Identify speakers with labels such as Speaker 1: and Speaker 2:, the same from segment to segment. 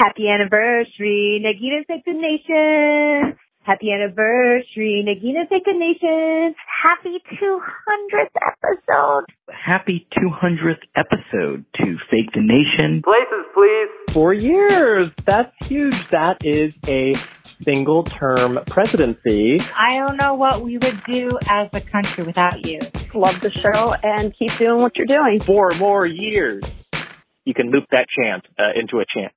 Speaker 1: Happy anniversary, Nagina Fake Nation. Happy anniversary, Nagina Fake Nation. Happy 200th episode.
Speaker 2: Happy 200th episode to Fake the Nation.
Speaker 3: Places, please.
Speaker 4: Four years. That's huge. That is a single term presidency.
Speaker 1: I don't know what we would do as a country without you.
Speaker 5: Love the show and keep doing what you're doing.
Speaker 4: Four more years. You can loop that chant uh, into a chant.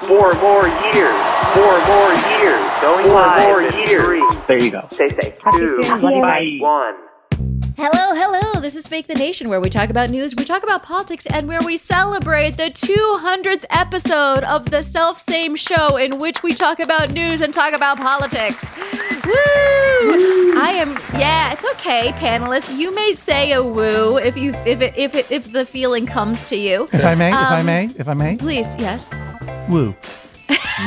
Speaker 3: Four more years. Four more years. Going Four live more in years. Three.
Speaker 4: There you go.
Speaker 3: Stay safe.
Speaker 1: Happy
Speaker 3: Two.
Speaker 1: Bye.
Speaker 3: One.
Speaker 6: Hello, hello. This is Fake the Nation, where we talk about news, we talk about politics, and where we celebrate the 200th episode of the self same show in which we talk about news and talk about politics. Woo! I am, yeah, it's okay, panelists. You may say a woo if you if it, if it, if the feeling comes to you.
Speaker 7: If I may, if I
Speaker 6: Um,
Speaker 7: may, if I may.
Speaker 6: Please, yes.
Speaker 7: Woo.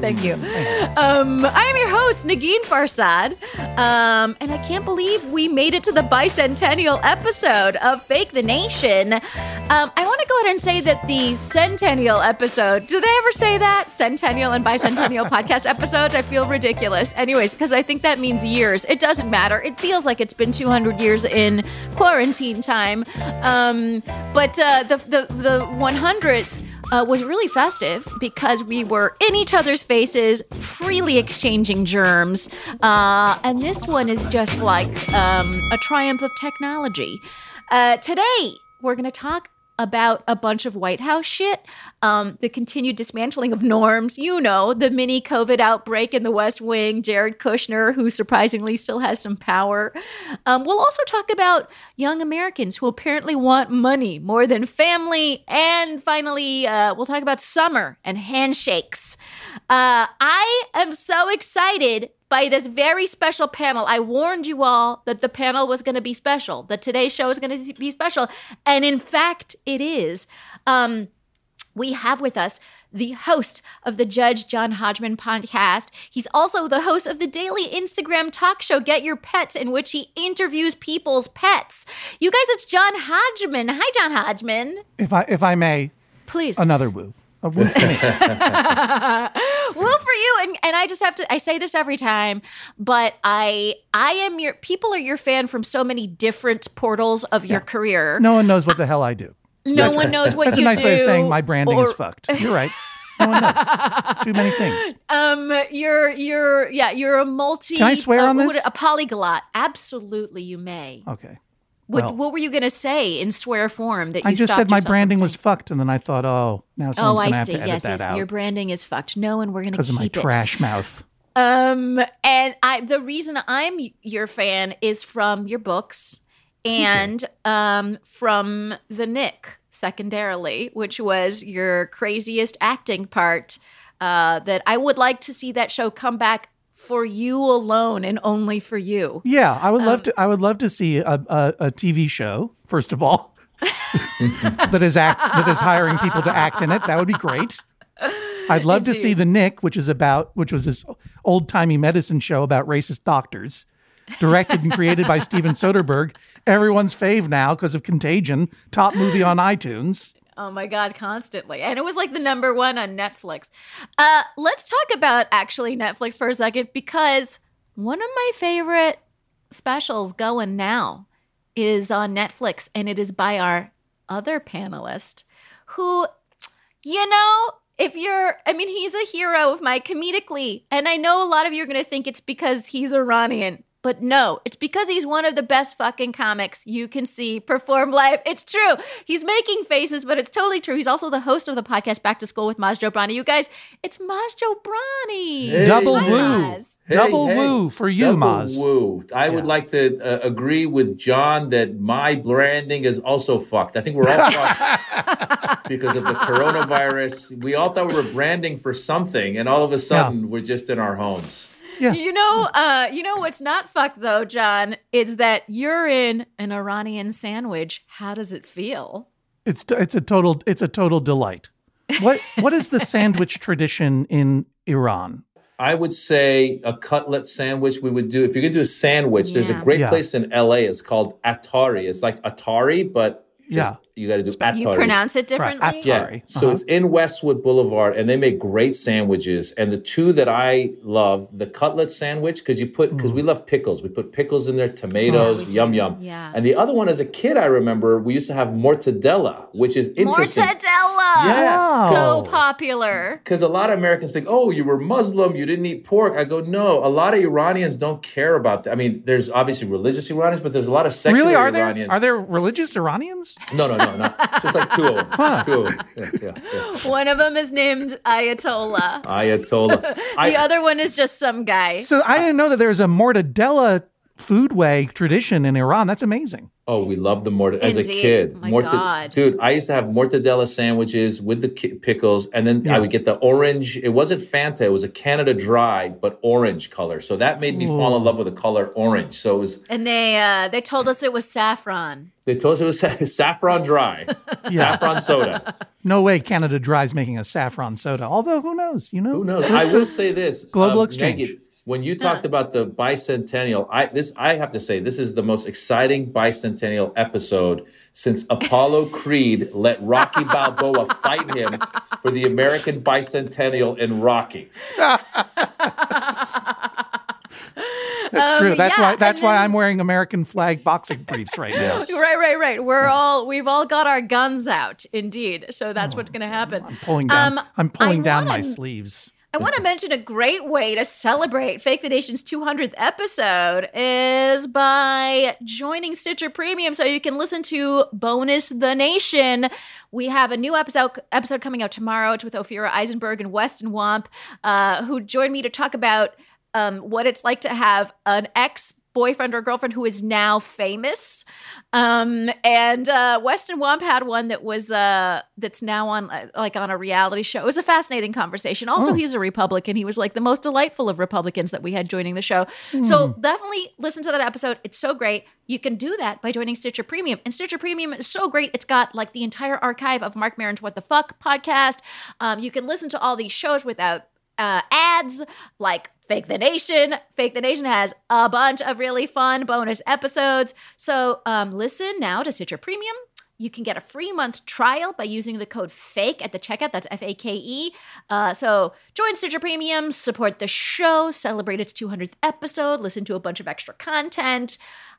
Speaker 6: Thank you. Um, I am your host, Negin Farsad. Um, and I can't believe we made it to the bicentennial episode of Fake the Nation. Um, I want to go ahead and say that the centennial episode, do they ever say that? Centennial and bicentennial podcast episodes? I feel ridiculous. Anyways, because I think that means years. It doesn't matter. It feels like it's been 200 years in quarantine time. Um, but uh, the, the, the 100th uh, was really festive because we were in each other's faces, freely exchanging germs. Uh, and this one is just like um, a triumph of technology. Uh, today, we're going to talk about a bunch of White House shit, um, the continued dismantling of norms, you know, the mini COVID outbreak in the West Wing, Jared Kushner, who surprisingly still has some power. Um, we'll also talk about young Americans who apparently want money more than family. And finally, uh, we'll talk about summer and handshakes. Uh, I am so excited by this very special panel. I warned you all that the panel was going to be special, that today's show is going to be special. And in fact, it is. Um, we have with us the host of the Judge John Hodgman podcast. He's also the host of the daily Instagram talk show Get Your Pets, in which he interviews people's pets. You guys, it's John Hodgman. Hi, John Hodgman.
Speaker 7: If I if I may,
Speaker 6: Please.
Speaker 7: another woo. A woo for me.
Speaker 6: well for you and, and i just have to i say this every time but i i am your people are your fan from so many different portals of your career
Speaker 7: No one knows what the hell I do.
Speaker 6: no one knows what
Speaker 7: That's a nice way of saying my branding is fucked. You're right. No one knows. Too many things.
Speaker 6: um you're you're yeah you're a multi
Speaker 7: Can I swear
Speaker 6: uh,
Speaker 7: on this?
Speaker 6: a polyglot absolutely you may
Speaker 7: Okay.
Speaker 6: What,
Speaker 7: well.
Speaker 6: what were you going to say in swear form that you
Speaker 7: I just said my branding was fucked, and then I thought, oh, now
Speaker 6: oh
Speaker 7: someone's
Speaker 6: i
Speaker 7: gonna have
Speaker 6: see
Speaker 7: to edit
Speaker 6: yes
Speaker 7: that
Speaker 6: yes
Speaker 7: out
Speaker 6: your branding is fucked no and we're going to
Speaker 7: because of my
Speaker 6: it
Speaker 7: trash mouth.
Speaker 6: Um, and I the reason I'm your fan is from your books and um from the Knick secondarily, which was your craziest acting part. Uh, that I would like to see that show come back for you alone and only for you.
Speaker 7: Yeah, I would
Speaker 6: Um,
Speaker 7: love to. I would love to see a, a, a TV show first of all that is act that is hiring people to act in it. That would be great. I'd love to see the Knick, which is about which was this old timey medicine show about racist doctors, directed and created by Steven Soderbergh. Everyone's fave now because of Contagion, top movie on iTunes.
Speaker 6: Oh my god, constantly. And it was like the number one on Netflix. Uh let's talk about actually Netflix for a second because one of my favorite specials going now is on Netflix and it is by our other panelist who you know, if you're I mean he's a hero of my comedically and I know a lot of you are going to think it's because he's Iranian. But no, it's because he's one of the best fucking comics you can see perform live. It's true. He's making faces, but it's totally true. He's also the host of the podcast Back to School with Maz Jobrani. You guys, it's Maz Jobrani.
Speaker 8: Hey.
Speaker 7: Double
Speaker 6: Hi,
Speaker 7: woo,
Speaker 6: Maz.
Speaker 8: Hey,
Speaker 7: double
Speaker 8: hey.
Speaker 7: woo for you,
Speaker 8: Double
Speaker 7: Maz.
Speaker 8: Woo. I would like to uh, agree with John that my branding is also fucked. I think we're all fucked because of the coronavirus. We all thought we were branding for something, and all of a sudden we're just in our homes.
Speaker 7: Yeah.
Speaker 6: You know, uh, you know what's not fucked though, John, is that you're in an Iranian sandwich. How does it feel?
Speaker 7: It's it's a total it's a total delight. What what is the sandwich tradition in Iran?
Speaker 8: I would say a cutlet sandwich. We would do if you're gonna do a sandwich. There's a great
Speaker 7: Yeah.
Speaker 8: place in LA. It's called Attari. It's like Atari, but just,
Speaker 7: Yeah.
Speaker 8: You got to do Atari.
Speaker 6: You pronounce it
Speaker 7: Right,
Speaker 6: differently?
Speaker 7: Atari.
Speaker 8: Yeah.
Speaker 7: Sorry.
Speaker 8: So
Speaker 7: Uh-huh.
Speaker 8: it's in Westwood Boulevard, and they make great sandwiches. And the two that I love, the cutlet sandwich, because you put because
Speaker 7: Mm.
Speaker 8: we love pickles. We put pickles in there, tomatoes,
Speaker 6: we
Speaker 8: yum
Speaker 6: do.
Speaker 8: yum.
Speaker 6: Yeah.
Speaker 8: And the other one, as a kid, I remember we used to have mortadella, which is interesting.
Speaker 6: Mortadella.
Speaker 8: Yes.
Speaker 6: So popular.
Speaker 8: Because a lot of Americans think, oh, you were Muslim, you didn't eat pork. I go, no. A lot of Iranians don't care about that. I mean, there's obviously religious Iranians, but there's a lot of secular
Speaker 7: Really, are there
Speaker 8: Iranians.
Speaker 7: are there religious Iranians?
Speaker 8: No, no, no, no. Just like two of them.
Speaker 7: Huh.
Speaker 8: Two of them. Yeah, yeah, yeah.
Speaker 6: One of them is named Ayatollah.
Speaker 8: Ayatollah.
Speaker 6: The
Speaker 8: I,
Speaker 6: other one is just some guy.
Speaker 7: So I didn't know that there's a mortadella foodway tradition in Iran. That's amazing.
Speaker 8: Oh, we love the mortadella as a
Speaker 6: Indeed.
Speaker 8: kid.
Speaker 6: My
Speaker 8: Morta-
Speaker 6: God.
Speaker 8: Dude, I used to have mortadella sandwiches with the ki- pickles, and then I would get the orange. It wasn't Fanta; it was a Canada Dry, but orange color. So that made me fall in love with the color orange. So it was.
Speaker 6: And they uh, they told us it was saffron.
Speaker 8: They told us it was saffron dry, saffron soda.
Speaker 7: No way Canada Dry is making a saffron soda. Although who knows? You know,
Speaker 8: Who knows? I will say this:
Speaker 7: global
Speaker 8: um,
Speaker 7: exchange.
Speaker 8: Maggie, when you talked about the bicentennial, I this I have to say this is the most exciting bicentennial episode since Apollo Creed let Rocky Balboa fight him for the American bicentennial in Rocky.
Speaker 7: That's
Speaker 6: Um,
Speaker 7: true. That's
Speaker 6: yeah,
Speaker 7: why. That's
Speaker 6: and
Speaker 7: why I'm wearing American flag boxing briefs right now.
Speaker 6: Right, right, right. We're all we've all got our guns out, indeed. So that's what's going to happen.
Speaker 7: I'm pulling down.
Speaker 6: Um,
Speaker 7: I'm pulling
Speaker 6: I
Speaker 7: down my
Speaker 6: wanna-
Speaker 7: sleeves.
Speaker 6: I want to mention a great way to celebrate Fake the Nation's 200th episode is by joining Stitcher Premium so you can listen to Bonus the Nation. We have a new episode episode coming out tomorrow. It's with Ophira Eisenberg and Weston Wamp, uh, who joined me to talk about um, what it's like to have an ex boyfriend or girlfriend who is now famous. Um, and uh, Weston Wamp had one that was uh, that's now on uh, like on a reality show. It was a fascinating conversation. Also,
Speaker 7: Oh.
Speaker 6: he's a Republican. He was like the most delightful of Republicans that we had joining the show. So definitely listen to that episode. It's so great. You can do that by joining Stitcher Premium. And Stitcher Premium is so great. It's got like the entire archive of Marc Maron's What the Fuck podcast. Um, you can listen to all these shows without uh, ads like Fake the Nation. Fake the Nation has a bunch of really fun bonus episodes. So um, listen now to Stitcher Premium. you can get a free month trial by using the code FAKE at the checkout. That's F A K E. Uh, so join Stitcher Premium, support the show, celebrate its 200th episode, listen to a bunch of extra content.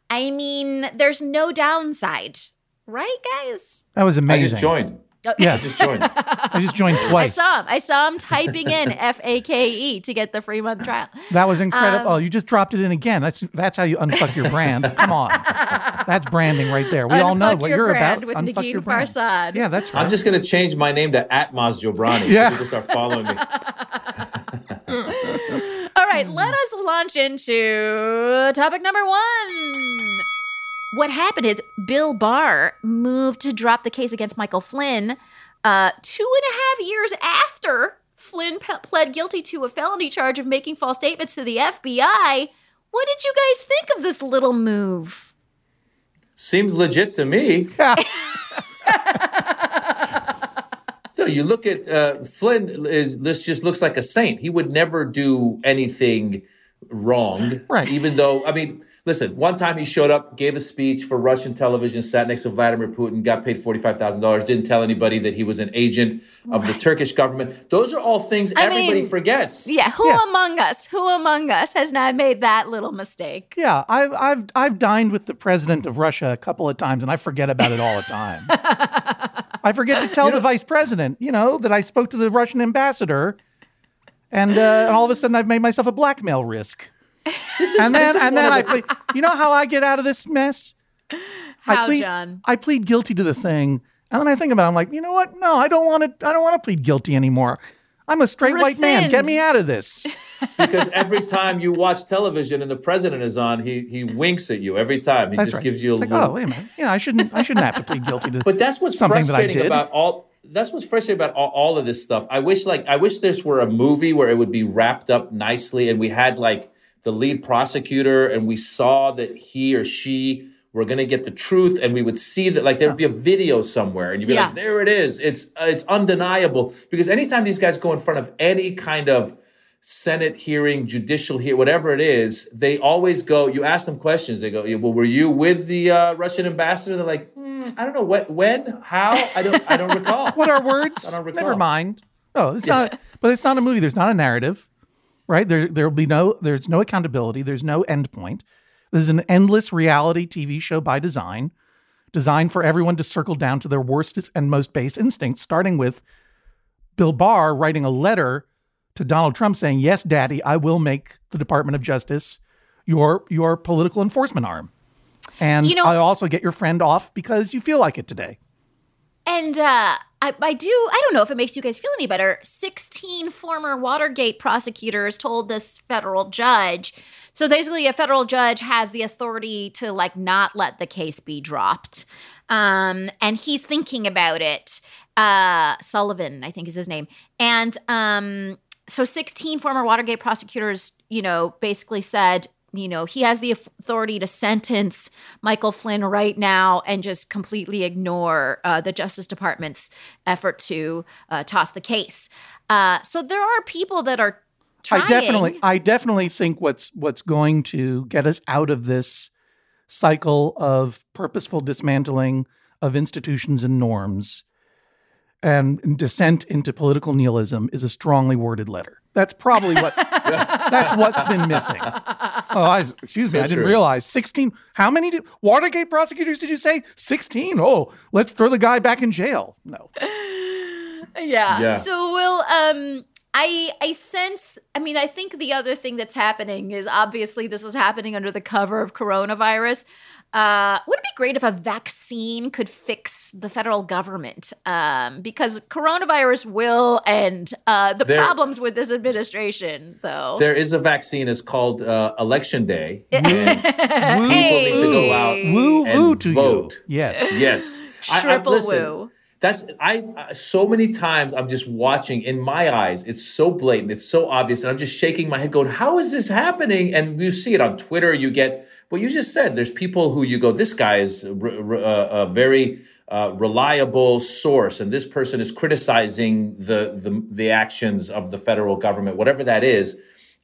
Speaker 6: I mean, there's no downside, right, guys?
Speaker 7: That was amazing.
Speaker 8: I
Speaker 7: amazing.
Speaker 8: just joined.
Speaker 6: Oh,
Speaker 7: Yeah.
Speaker 8: I just joined.
Speaker 7: I just joined twice.
Speaker 6: I saw him. I saw him typing in F A K E to get the free month trial.
Speaker 7: That was incredible.
Speaker 6: Um,
Speaker 7: oh, you just dropped it in again. That's that's how you unfuck your brand. Come on, that's branding right there. We all know
Speaker 6: Unfuck
Speaker 7: what
Speaker 6: your
Speaker 7: you're
Speaker 6: brand
Speaker 7: about.
Speaker 6: with
Speaker 7: Unfuck
Speaker 6: Negin
Speaker 7: your brand.
Speaker 6: Farsad.
Speaker 7: Yeah, that's right.
Speaker 8: I'm just going to change my name to Atmos Jobrani
Speaker 7: Yeah.
Speaker 8: so people start following me.
Speaker 6: All right, let us launch into topic number one. What happened is Bill Barr moved to drop the case against Michael Flynn uh, two and a half years after Flynn pe- pled guilty to a felony charge of making false statements to the FBI. What did you guys think of this little move?
Speaker 8: Seems legit to me. No, you look at uh, Flynn. Is this just looks like a saint? He would never do anything wrong,
Speaker 7: Right.
Speaker 8: Even though, I mean, listen. One time he showed up, gave a speech for Russian television, sat next to Vladimir Putin, got paid forty five thousand dollars, didn't tell anybody that he was an agent of the Turkish government. Those are all things
Speaker 6: I
Speaker 8: everybody
Speaker 6: mean,
Speaker 8: forgets.
Speaker 6: Yeah, who
Speaker 7: Yeah.
Speaker 6: among us, who among us has not made that little mistake?
Speaker 7: Yeah, I've I've I've dined with the president of Russia a couple of times, and I forget about it all the time. I forget to tell the vice president, you know, that I spoke to the Russian ambassador, and, uh, and all of a sudden I've made myself a blackmail risk.
Speaker 8: This is,
Speaker 7: And
Speaker 8: this
Speaker 7: then
Speaker 8: is
Speaker 7: and then I plead. You know how I get out of this mess?
Speaker 6: How,
Speaker 7: I plead,
Speaker 6: John?
Speaker 7: I plead guilty to the thing, and then I think about it. I'm like, you know what? No, I don't want to. I don't want to plead guilty anymore. I'm a straight white man. Get me out of this.
Speaker 8: because every time you watch television and the president is on, he he winks at you every time. He
Speaker 7: That's
Speaker 8: just
Speaker 7: right.
Speaker 8: gives you a
Speaker 7: It's like,
Speaker 8: little.
Speaker 7: oh, wait a minute. Yeah, I shouldn't. I shouldn't have to plead guilty to.
Speaker 8: But that's what's
Speaker 7: something that I
Speaker 8: frustrating
Speaker 7: did.
Speaker 8: about all. That's what's frustrating about all, all of this stuff. I wish, like, I wish this were a movie where it would be wrapped up nicely, and we had like the lead prosecutor, and we saw that he or she were going to get the truth, and we would see that, like, there would be a video somewhere, and you'd be
Speaker 6: Yeah.
Speaker 8: like, "There it is! It's uh, it's undeniable." Because anytime these guys go in front of any kind of Senate hearing, judicial hearing, whatever it is, they always go. You ask them questions. They go, yeah, "Well, were you with the uh, Russian ambassador?" They're like, "Hmm, "I don't know what, when, how. I don't, I don't recall."
Speaker 7: What are words?
Speaker 8: I don't recall.
Speaker 7: Never mind. Oh, it's not. But it's not a movie. There's not a narrative, right? There, there will be no. There's no accountability. There's no end point. This is an endless reality TV show by design, designed for everyone to circle down to their worst and most base instincts. Starting with Bill Barr writing a letter to Donald Trump saying, "Yes, Daddy, I will make the Department of Justice your your political enforcement arm." And
Speaker 6: You know-
Speaker 7: I'll also get your friend off because you feel like it today.
Speaker 6: And uh, I, I do, I don't know if it makes you guys feel any better. 16 former Watergate prosecutors told this federal judge. So basically, a federal judge has the authority to like not let the case be dropped. Um, and he's thinking about it. Uh, Sullivan, I think is his name. And um, so 16 former Watergate prosecutors, you know, basically said, you know, he has the authority to sentence Michael Flynn right now and just completely ignore uh, the Justice Department's effort to uh, toss the case. Uh, so there are people that are trying.
Speaker 7: I definitely, I definitely think what's what's going to get us out of this cycle of purposeful dismantling of institutions and norms and descent into political nihilism is a strongly worded letter. That's probably what that's what's been missing. Oh, I, excuse me,
Speaker 8: So
Speaker 7: I didn't realize sixteen. How many did, Watergate prosecutors did you say? Sixteen. Oh, let's throw the guy back in jail. No,
Speaker 6: yeah.
Speaker 8: Yeah.
Speaker 6: So we'll um I I sense I mean I think the other thing that's happening is obviously this is happening under the cover of coronavirus. Uh, would it be great if a vaccine could fix the federal government? Um, because coronavirus will end. Uh, the
Speaker 8: There-
Speaker 6: problems with this administration, though.
Speaker 8: There is a vaccine. It's called uh, Election Day. and
Speaker 6: People
Speaker 8: need to go out
Speaker 7: woo
Speaker 8: And
Speaker 7: woo to
Speaker 8: vote.
Speaker 7: you. Yes.
Speaker 8: yes, I- I-
Speaker 6: Triple
Speaker 8: listen,
Speaker 6: woo.
Speaker 8: That's I I- so many times I'm just watching in my eyes. It's so blatant. It's so obvious, and I'm just shaking my head, going, "How is this happening?" And you see it on Twitter. You get what you just said. There's people who you go, "This guy is a, a, a very uh, reliable source," and this person is criticizing the, the the actions of the federal government, whatever that is.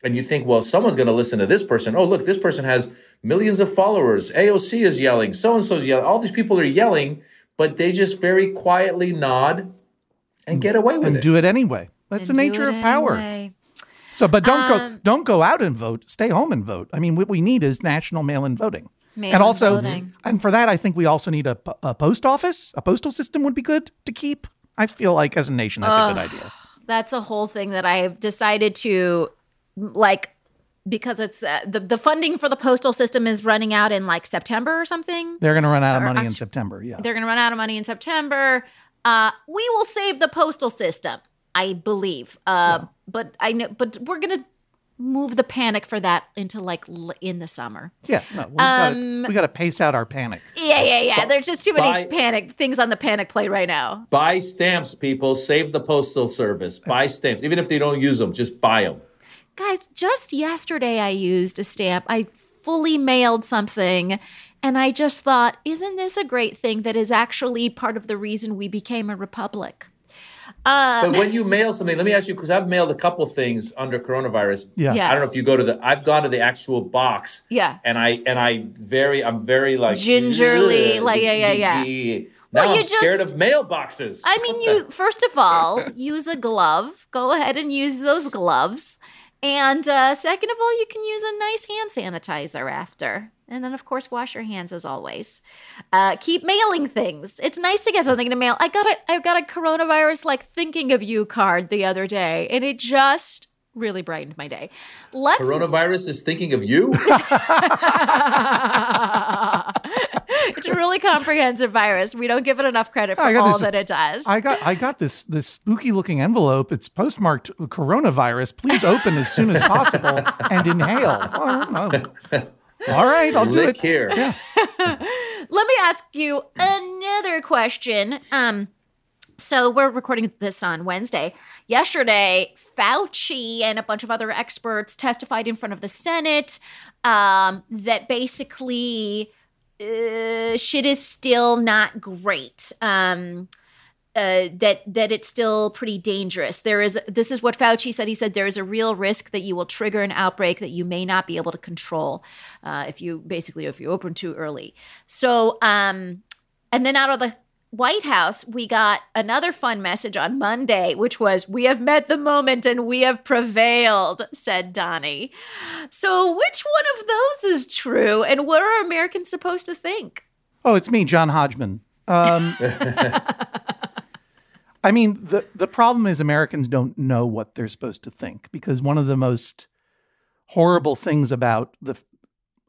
Speaker 8: And you think, well, someone's going to listen to this person. Oh, look, this person has millions of followers. AOC is yelling. So and so is yelling. All these people are yelling but they just very quietly nod and get away with it.
Speaker 7: and
Speaker 8: it.
Speaker 7: do it anyway. That's
Speaker 6: And
Speaker 7: the nature of power.
Speaker 6: anyway.
Speaker 7: So, but don't
Speaker 6: Um,
Speaker 7: go don't go out and vote. Stay home and vote. I mean, what we need is national mail-in voting.
Speaker 6: Mail-in
Speaker 7: and also,
Speaker 6: voting.
Speaker 7: and for that, I think we also need a, a post office. A postal system would be good to keep. I feel like as a nation, that's a good idea.
Speaker 6: That's a whole thing that I've decided to like because it's uh, the the funding for the postal system is running out in like September or something.
Speaker 7: They're going to run out of
Speaker 6: Or
Speaker 7: money in September. Yeah.
Speaker 6: They're going to run out of money in September. Uh, we will save the postal system, I believe. Uh, But I know, but we're going to move the panic for that into like l- in the summer.
Speaker 7: Yeah. No, we
Speaker 6: Um,
Speaker 7: got to pace out our panic.
Speaker 6: Yeah, yeah, yeah. There's just too many
Speaker 8: Bye.
Speaker 6: panic things on the panic plate right now.
Speaker 8: buy stamps, people. Save the postal service. Buy stamps, even if they don't use them. Just buy them.
Speaker 6: Guys, just yesterday I used a stamp. I fully mailed something. And I just thought, isn't this a great thing that is actually part of the reason we became a republic? Um,
Speaker 8: But when you mail something, let me ask you because I've mailed a couple things under coronavirus.
Speaker 7: Yeah.
Speaker 6: Yeah.
Speaker 8: I don't know if you go to the. I've gone to the actual box.
Speaker 6: Yeah.
Speaker 8: And I and I very I'm very like
Speaker 6: Gingerly, like, yeah, yeah, yeah.
Speaker 8: Now
Speaker 6: Well, you
Speaker 8: I'm scared
Speaker 6: just-
Speaker 8: of mailboxes.
Speaker 6: I mean, you first of all use a glove. Go ahead and use those gloves. And uh, second of all, you can use a nice hand sanitizer after. And then, of course, wash your hands as always. Uh, keep mailing things. It's nice to get something to mail. I got a I got a coronavirus like thinking of you card the other day, and it just really brightened my day. Let's
Speaker 8: Coronavirus is thinking of you.
Speaker 6: it's a really comprehensive virus. We don't give it enough credit for all
Speaker 7: this-
Speaker 6: that it does.
Speaker 7: I got I got this this spooky looking envelope. It's postmarked coronavirus. Please open as soon as possible and inhale. Oh, oh. All right, I'll do
Speaker 8: Lick
Speaker 7: it.
Speaker 8: here.
Speaker 7: Yeah.
Speaker 6: Let me ask you another question. Um, so we're recording this on Wednesday. Yesterday, Fauci and a bunch of other experts testified in front of the Senate um, that basically uh, shit is still not great. Um, uh, that that it's still pretty dangerous. There is this is what Fauci said. He said there is a real risk that you will trigger an outbreak that you may not be able to control uh, if you basically if you open too early. So um, and then out of the White House, we got another fun message on Monday, which was "We have met the moment and we have prevailed," said Donnie. So which one of those is true, and what are Americans supposed to think?
Speaker 7: Oh, it's me, John Hodgman. Um, I mean, the the problem is Americans don't know what they're supposed to think because one of the most horrible things about the,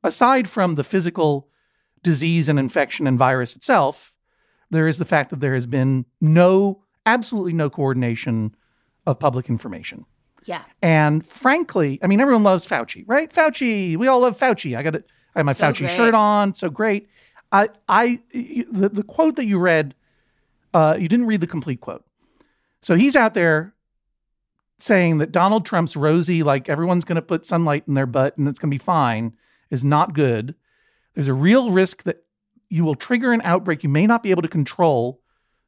Speaker 7: aside from the physical disease and infection and virus itself, there is the fact that there has been no, absolutely no coordination of public information.
Speaker 6: Yeah.
Speaker 7: And frankly, I mean, everyone loves Fauci, right? Fauci, we all love Fauci. I got it. I have my
Speaker 6: So
Speaker 7: Fauci
Speaker 6: great.
Speaker 7: shirt on. So great. I, I, the, the quote that you read, uh, you didn't read the complete quote. So he's out there saying that Donald Trump's rosy, like everyone's going to put sunlight in their butt and it's going to be fine, is not good. There's a real risk that you will trigger an outbreak you may not be able to control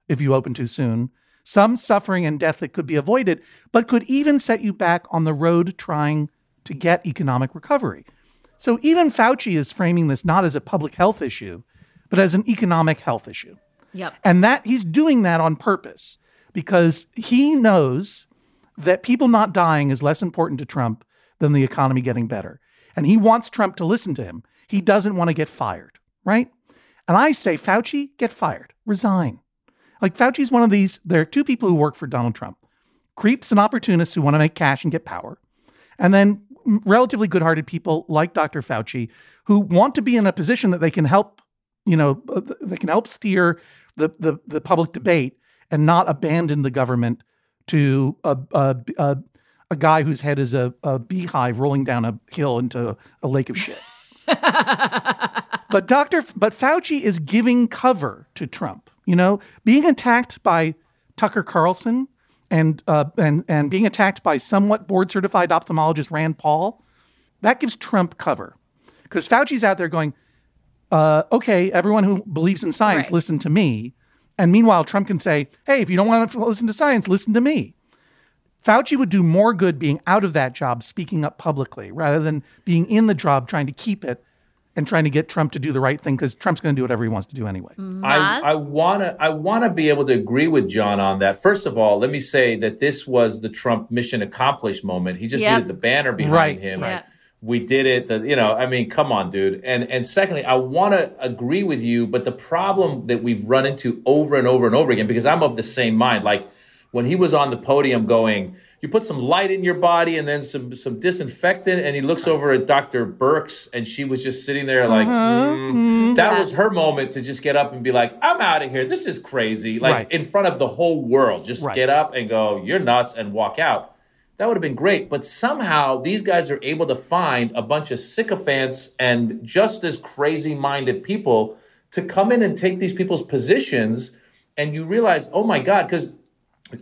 Speaker 7: if you open too soon. Some suffering and death that could be avoided, but could even set you back on the road trying to get economic recovery. So even Fauci is framing this not as a public health issue, but as an economic health issue.
Speaker 6: Yep.
Speaker 7: And that he's doing that on purpose because he knows that people not dying is less important to Trump than the economy getting better. And he wants Trump to listen to him. He doesn't want to get fired, right? And I say, Fauci, get fired, resign. Like Fauci's one of these, there are two people who work for Donald Trump creeps and opportunists who want to make cash and get power. And then relatively good hearted people like Dr. Fauci who want to be in a position that they can help, you know, uh, they can help steer the, the, the public debate and not abandon the government to a, a, a, a guy whose head is a, a beehive rolling down a hill into a lake of shit. but Dr. But Fauci is giving cover to Trump. You know, being attacked by Tucker Carlson and uh, and and being attacked by somewhat board certified ophthalmologist Rand Paul, that gives Trump cover because Fauci's out there going, uh, okay, everyone who believes in science,
Speaker 6: Right.
Speaker 7: listen to me. And meanwhile, Trump can say, hey, if you don't want to listen to science, listen to me. Fauci would do more good being out of that job, speaking up publicly, rather than being in the job trying to keep it and trying to get Trump to do the right thing because Trump's going to do whatever he wants to do anyway. Mm-hmm.
Speaker 8: I, I wanna I wanna be able to agree with John on that. First of all, let me say that this was the Trump mission accomplished moment. He just
Speaker 6: Yep.
Speaker 8: needed the banner behind
Speaker 7: Right.
Speaker 8: him.
Speaker 6: Yeah.
Speaker 8: We did it. The, you know, I mean, come on, dude. And and secondly, I want to agree with you, but the problem that we've run into over and over and over again, because I'm of the same mind. Like when he was on the podium going, you put some light in your body and then some some disinfectant, and he looks over at Dr. Birx, and she was just sitting there like, mm. that was her moment to just get up and be like, I'm out of here. This is crazy. Like
Speaker 7: Right.
Speaker 8: in front of the whole world, just
Speaker 7: Right.
Speaker 8: get up and go, you're nuts, and walk out. That would have been great. But somehow these guys are able to find a bunch of sycophants and just as crazy minded people to come in and take these people's positions. And you realize, oh my God, because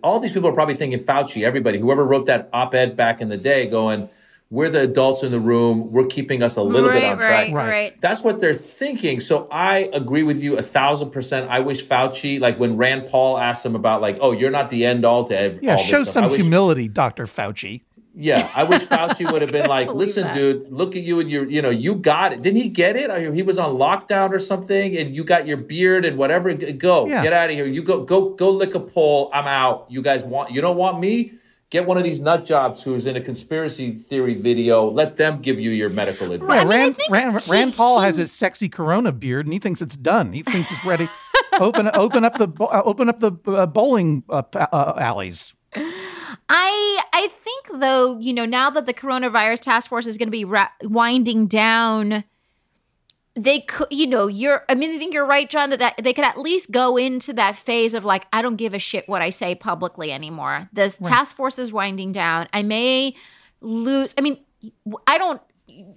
Speaker 8: all these people are probably thinking Fauci, everybody, whoever wrote that op ed back in the day, going, we're the adults in the room, we're keeping us a little bit
Speaker 6: right,
Speaker 8: on track.
Speaker 6: right,
Speaker 7: Right.
Speaker 6: right.
Speaker 8: That's what they're thinking. So I agree with you a thousand percent. I wish Fauci, like when Rand Paul asked him about, like, oh, you're not the end all to ev-
Speaker 7: Yeah,
Speaker 8: all this
Speaker 7: show
Speaker 8: stuff.
Speaker 7: some
Speaker 8: wish,
Speaker 7: humility, Dr. Fauci.
Speaker 8: Yeah, I wish Fauci would have been like, listen,
Speaker 6: that.
Speaker 8: dude, look at you and your, you know, you got it. Didn't he get it? Or He was on lockdown or something, and you got your beard and whatever. Go,
Speaker 7: Yeah.
Speaker 8: get out of here. You go, go, go, lick a pole. I'm out. You guys want? You don't want me? Get one of these nut jobs who's in a conspiracy theory video. Let them give you your medical advice.
Speaker 7: Yeah, Rand, Rand, Rand Paul has his sexy Corona beard, and he thinks it's done. He thinks it's ready. open, open up the, uh, open up the uh, bowling uh, uh, alleys.
Speaker 6: I I think though, you know, now that the coronavirus task force is going to be ra- winding down, they could, you know, you're. I mean, I think you're right, John, that, that they could at least go into that phase of like, I don't give a shit what I say publicly anymore. This task force is winding down. I may lose. I mean, I don't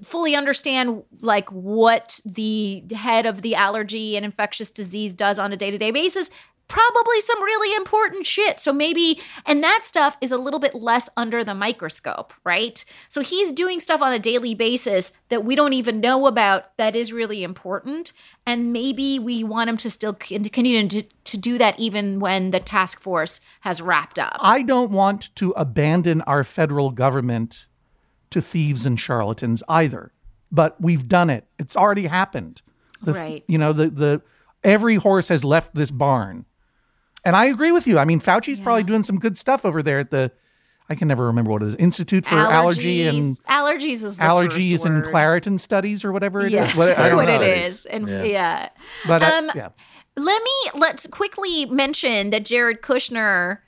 Speaker 6: fully understand like what the head of the allergy and infectious disease does on a day-to-day basis probably some really important shit so maybe and that stuff is a little bit less under the microscope right so he's doing stuff on a daily basis that we don't even know about that is really important and maybe we want him to still continue to, to do that even when the task force has wrapped up
Speaker 7: I don't want to abandon our federal government to thieves and charlatans either, but we've done it. It's already happened. The,
Speaker 6: Right.
Speaker 7: You know, the the every horse has left this barn, and I agree with you. I mean, Fauci's probably doing some good stuff over there at the. I can never remember what it is. Institute for Allergy and
Speaker 6: allergies is the
Speaker 7: Allergies
Speaker 6: first
Speaker 7: and. Claritin Studies or whatever it is.
Speaker 6: Yes,
Speaker 7: What- I
Speaker 6: that's
Speaker 7: don't
Speaker 6: what
Speaker 7: know.
Speaker 6: it
Speaker 8: know.
Speaker 6: is. And
Speaker 8: Yeah.
Speaker 6: yeah.
Speaker 7: But uh,
Speaker 6: Um,
Speaker 7: yeah,
Speaker 6: Let me let's quickly mention that Jared Kushner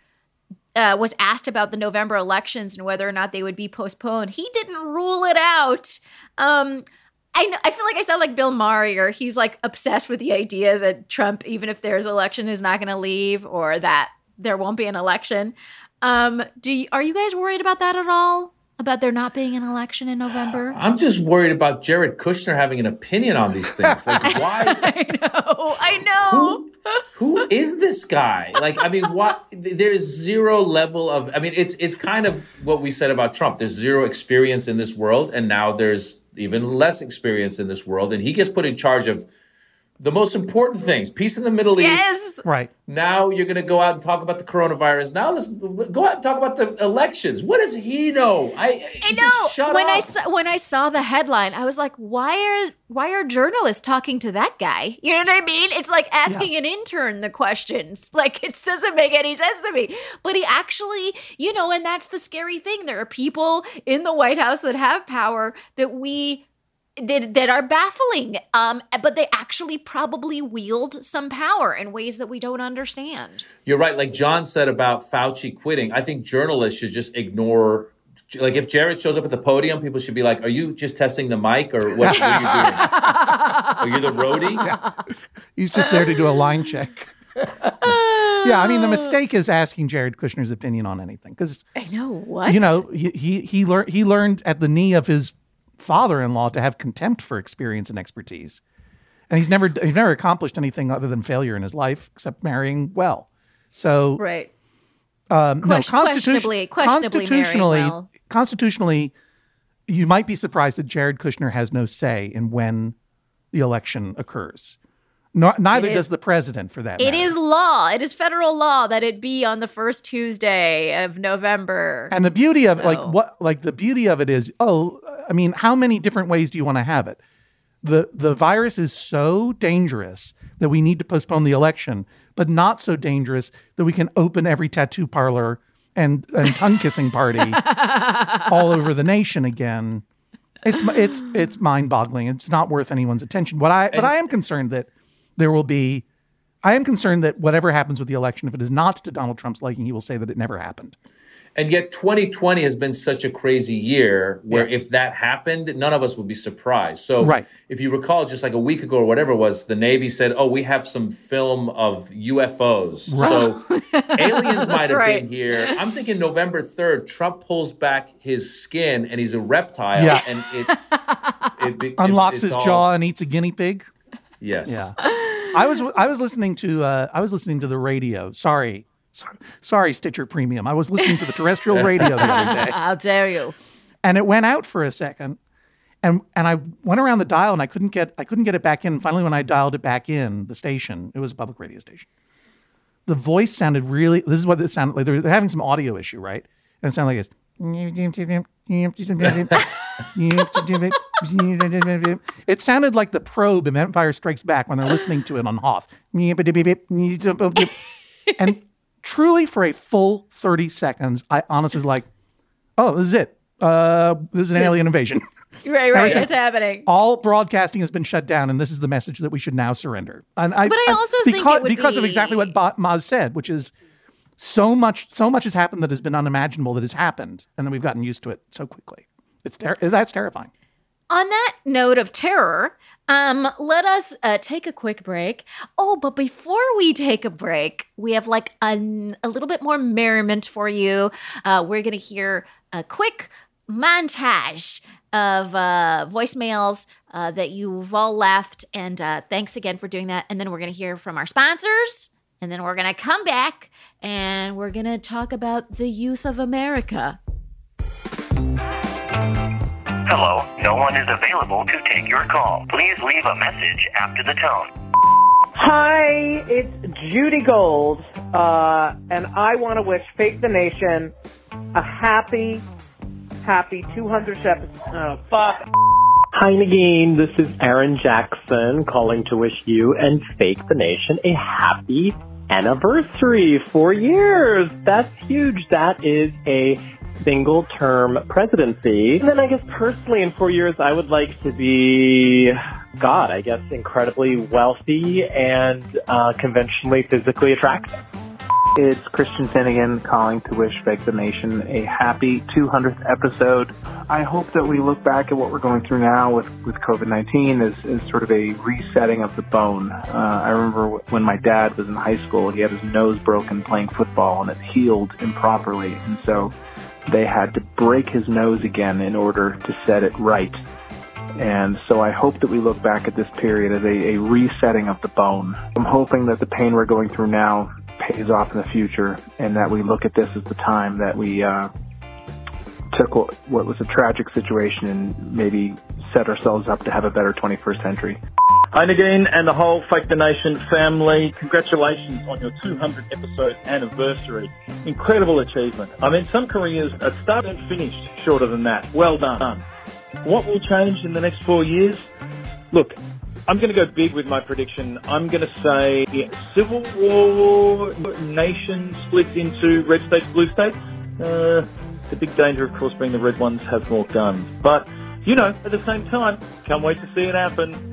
Speaker 6: uh, was asked about the November elections and whether or not they would be postponed. He didn't rule it out. Um, I know, I feel like I sound like Bill Maher. or He's like obsessed with the idea that Trump, even if there's election, is not going to leave or that there won't be an election. Um, do you, are you guys worried about that at all? About there not being an election in November?
Speaker 8: I'm just worried about Jared Kushner having an opinion on these things. Like, why?
Speaker 6: I know. I know.
Speaker 8: who who is this guy? Like, I mean, what? There's zero level of. I mean, it's it's kind of what we said about Trump. There's zero experience in this world, and now there's even less experience in this world, and he gets put in charge of the most important things: peace in the Middle East.
Speaker 6: Yes.
Speaker 7: right.
Speaker 8: Now you're going to go out and talk about the coronavirus. Now let's go out and talk about the elections. What does he know? I,
Speaker 6: I
Speaker 8: just
Speaker 6: know.
Speaker 8: Shut
Speaker 6: when I
Speaker 8: up.
Speaker 6: saw when I saw the headline, I was like, "Why are why are journalists talking to that guy?" You know what I mean? It's like asking an intern the questions. Like it doesn't make any sense to me. But he actually, you know, and that's the scary thing. There are people in the White House that have power that we that, that are baffling. Um, but they actually probably wield some power in ways that we don't understand.
Speaker 8: You're right. Like John said about Fauci quitting, I think journalists should just ignore. Like if Jared shows up at the podium, people should be like, "Are you just testing the mic, or what, what are you doing? Are you the roadie?"
Speaker 7: He's just there to do a line check. yeah, I mean, the mistake is asking Jared Kushner's opinion on anything because
Speaker 6: I know what
Speaker 7: you know he he he, lear- he learned at the knee of his father-in-law to have contempt for experience and expertise, and he's never he's never accomplished anything other than failure in his life except marrying well. So
Speaker 6: right.
Speaker 7: um, no,
Speaker 6: Question-
Speaker 7: constitution-
Speaker 6: questionably-
Speaker 7: constitutionally,
Speaker 6: well.
Speaker 7: constitutionally, you might be surprised that Jared Kushner has no say in when the election occurs. No, neither
Speaker 6: It
Speaker 7: does the president, for that
Speaker 6: It
Speaker 7: matter.
Speaker 6: is law. It is federal law that it be on the first Tuesday of November.
Speaker 7: And the beauty of like what like the beauty of it is, oh, I mean, how many different ways do you want to have it? the the virus is so dangerous that we need to postpone the election, but not so dangerous that we can open every tattoo parlor and and tongue kissing party all over the nation again. It's it's it's mind boggling. It's not worth anyone's attention. What I but I am concerned that there will be. I am concerned that whatever happens with the election, if it is not to Donald Trump's liking, he will say that it never happened.
Speaker 8: And yet 2020 has been such a crazy year where if that happened, none of us would be surprised. So
Speaker 7: Right.
Speaker 8: if you recall, just like a week ago or whatever it was, the Navy said, oh, we have some film of UFOs. So aliens might have
Speaker 6: right.
Speaker 8: been here. I'm thinking November 3rd, Trump pulls back his skin and he's a reptile.
Speaker 7: Yeah.
Speaker 8: And it, it, it-
Speaker 7: Unlocks his
Speaker 8: all-
Speaker 7: jaw and eats a guinea pig.
Speaker 8: Yes.
Speaker 7: Yeah. I was I was listening to uh, I was listening to the radio. Sorry. Sorry, sorry, Stitcher Premium. I was listening to the terrestrial radio the other day,
Speaker 6: How dare you?
Speaker 7: and it went out for a second, and and I went around the dial and I couldn't get I couldn't get it back in. Finally, when I dialed it back in, the station it was a public radio station. The voice sounded really. This is what it sounded like. They're, they're having some audio issue, right? And it sounded like this. It sounded like the probe in Empire Strikes Back when they're listening to it on Hoth. and truly, for a full 30 seconds, I honestly was like, oh, this is it. Uh, this is an alien invasion.
Speaker 6: Right, right.
Speaker 7: Everything-
Speaker 6: It's happening.
Speaker 7: All broadcasting has been shut down, and this is the message that we should now surrender. And I,
Speaker 6: But I also think
Speaker 7: because,
Speaker 6: it would
Speaker 7: because of exactly what Ba- Maz said, which is so much, so much has happened that has been unimaginable that has happened, and then we've gotten used to it so quickly. It's ter- that's terrifying.
Speaker 6: On that note of terror, um, let us uh, take a quick break. Oh, but before we take a break, we have like a, a little bit more merriment for you. Uh, we're going to hear a quick montage of uh, voicemails uh, that you've all left. And uh, thanks again for doing that. And then we're going to hear from our sponsors. And then we're going to come back and we're going to talk about the youth of America.
Speaker 9: Hello, no one is available to take your call. Please leave a message after the tone.
Speaker 4: Hi, it's Judy Gold, uh, and I want to wish Fake the Nation a happy, happy 200th episode. Oh, fuck.
Speaker 10: Hi, Negin. This is Aaron Jackson calling to wish you and Fake the Nation a happy anniversary. Four years. That's huge. That is a single term presidency. And then I guess personally in four years, I would like to be, God, I guess incredibly wealthy and uh, conventionally physically attractive.
Speaker 11: It's Christian Finnegan calling to wish Fake the Nation a happy 200th episode. I hope that we look back at what we're going through now with, with COVID-19 as, as sort of a resetting of the bone. Uh, I remember when my dad was in high school, he had his nose broken playing football and it healed improperly. And so they had to break his nose again in order to set it right. And so I hope that we look back at this period as a, a resetting of the bone. I'm hoping that the pain we're going through now pays off in the future and that we look at this as the time that we uh, took what, what was a tragic situation and maybe set ourselves up to have a better 21st century.
Speaker 12: Negin and the whole Fake the Nation family. Congratulations on your 200 episode anniversary. Incredible achievement. I mean, some careers are started and finished shorter than that. Well done. What will change in the next four years? Look, I'm going to go big with my prediction. I'm going to say civil war, nation split into red states, blue states. Uh, the big danger, of course, being the red ones have more guns. But, you know, at the same time, can't wait to see it happen.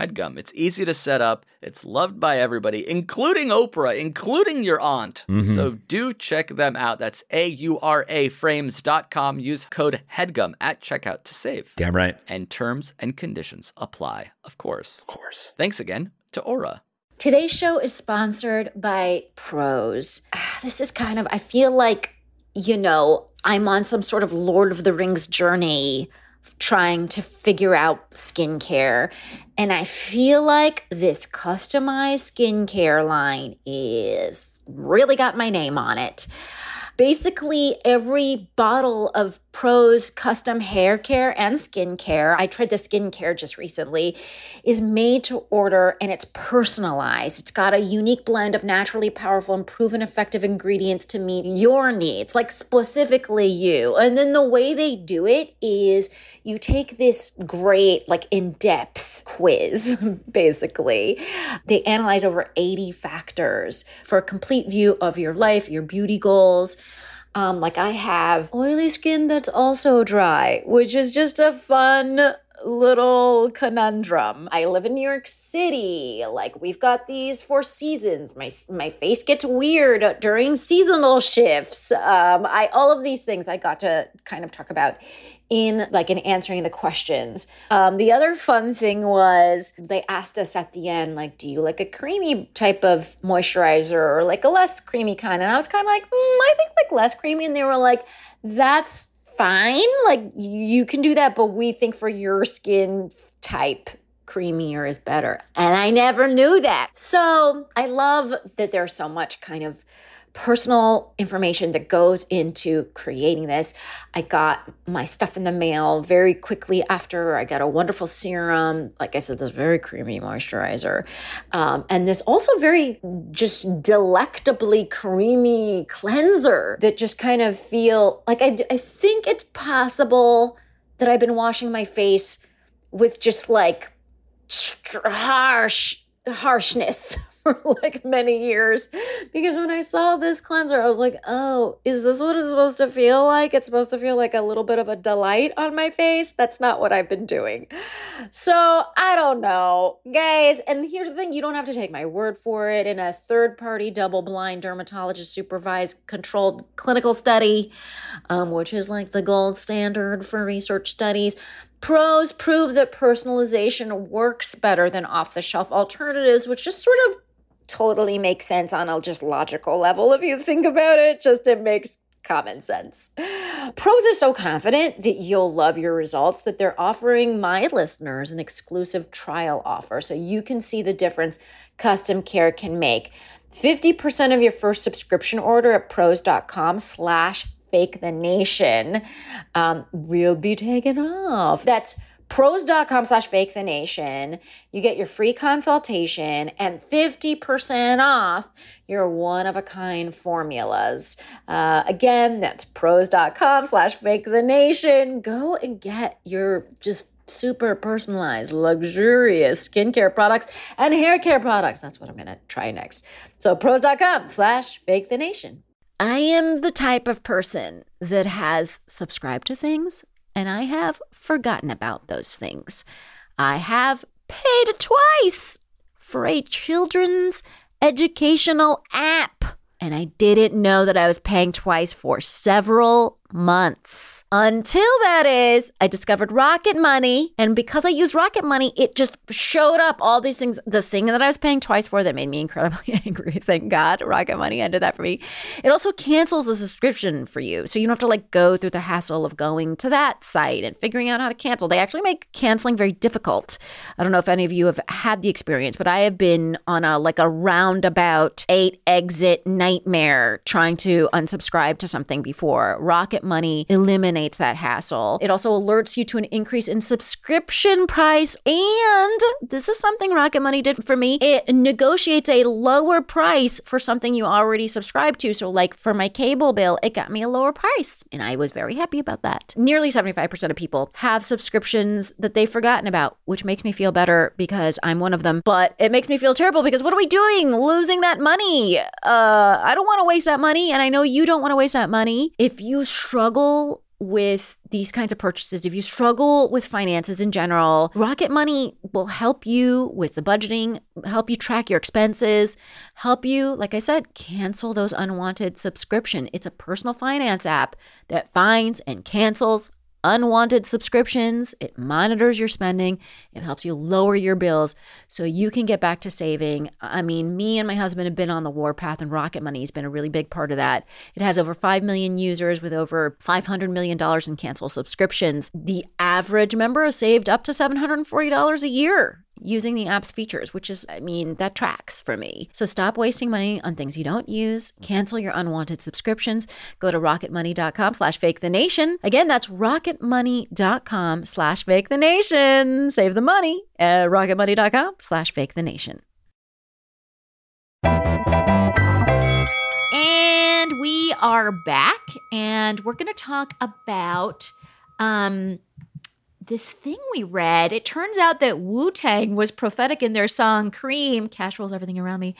Speaker 13: HEADGUM. It's easy to set up. It's loved by everybody, including Oprah, including your aunt.
Speaker 14: Mhm.
Speaker 13: So do check them out. That's A U R A frames.com. Use code HEADGUM at checkout to save.
Speaker 14: Damn right.
Speaker 13: And terms and conditions apply, of course.
Speaker 14: Of course.
Speaker 13: Thanks again to Aura.
Speaker 6: Today's show is sponsored by Prose. Ah, This is kind of, I feel like, you know, I'm on some sort of Lord of the Rings journey trying to figure out skincare. And I feel like this customized skincare line is really got my name on it. Basically, every bottle of Prose custom hair care and skincare, I tried the skincare just recently, is made to order and it's personalized. It's got a unique blend of naturally powerful and proven effective ingredients to meet your needs, like specifically you. And then the way they do it is you take this great, like in depth quiz, basically. They analyze over 80 factors for a complete view of your life, your beauty goals. Um, like I have oily skin that's also dry, which is just a fun little conundrum. I live in New York City. Like we've got these four seasons. My my face gets weird during seasonal shifts. Um, I all of these things I got to kind of talk about in like in answering the questions. Um, the other fun thing was they asked us at the end, like, do you like a creamy type of moisturizer or like a less creamy kind? And I was kind of like, mm, I think like less creamy. And they were like, that's fine. Like you can do that, but we think for your skin type, creamier is better. And I never knew that. So I love that there's so much kind of personal information that goes into creating this. I got my stuff in the mail very quickly after. I got a wonderful serum. Like I said, this very creamy moisturizer. Um, and this also very just delectably creamy cleanser that just kind of feel like I, I think it's possible that I've been washing my face with just like harsh harshness for like many years because when I saw this cleanser, I was like, oh, is this what it's supposed to feel like? It's supposed to feel like a little bit of a delight on my face. That's not what I've been doing. So I don't know, guys. And here's the thing you don't have to take my word for it. In a third party, double blind, dermatologist supervised, controlled clinical study, um, which is like the gold standard for research studies, Prose prove that personalization works better than off the shelf alternatives, which just sort of totally makes sense on a just logical level if you think about it. Just it makes common sense. Prose is so confident that you'll love your results that they're offering my listeners an exclusive trial offer so you can see the difference custom care can make. 50% of your first subscription order at prose.com slash fake the nation um, will be taken off. That's prose.com slash fake the nation. You get your free consultation and 50% off your one of a kind formulas. Uh, again, that's prose.com slash fake the nation. Go and get your just super personalized, luxurious skincare products and hair care products. That's what I'm to try next. So prose.com slash fake the nation. I am the type of person that has subscribed to things and I have forgotten about those things. I have paid twice for a children's educational app. And I didn't know that I was paying twice for several months. Until that is, I discovered Rocket Money. And because I use Rocket Money, it just showed up all these things. The thing that I was paying twice for that made me incredibly angry. Thank God Rocket Money ended that for me. It also cancels the subscription for you. So you don't have to like go through the hassle of going to that site and figuring out how to cancel. They actually make canceling very difficult. I don't know if any of you have had the experience, but I have been on a like a roundabout eight exit nightmare trying to unsubscribe to something before. Rocket Money eliminates that hassle. It also alerts you to an increase in subscription price. And this is something Rocket Money did for me. It negotiates a lower price for something you already subscribe to. So, like for my cable bill, it got me a lower price. And I was very happy about that. Nearly 75% of people have subscriptions that they've forgotten about, which makes me feel better because I'm one of them. But it makes me feel terrible because what are we doing? Losing that money. Uh, I don't want to waste that money. And I know you don't want to waste that money. If you struggle with these kinds of purchases, if you struggle with finances in general, Rocket Money will help you with the budgeting, help you track your expenses, help you, like I said, cancel those unwanted subscription. It's a personal finance app that finds and cancels unwanted subscriptions. It monitors your spending. It helps you lower your bills so you can get back to saving. I mean, me and my husband have been on the warpath, and Rocket Money has been a really big part of that. It has over 5 million users with over $500 million in canceled subscriptions. The average member has saved up to $740 a year using the app's features, which is, I mean, that tracks for me. So stop wasting money on things you don't use. Cancel your unwanted subscriptions. Go to rocketmoney.com slash fake the nation. Again, that's rocketmoney.com slash fake the nation. Save the money at rocketmoney.com slash fake the nation. And we are back and we're going to talk about um this thing we read, it turns out that Wu Tang was prophetic in their song Cream, Cash Rolls Everything Around Me,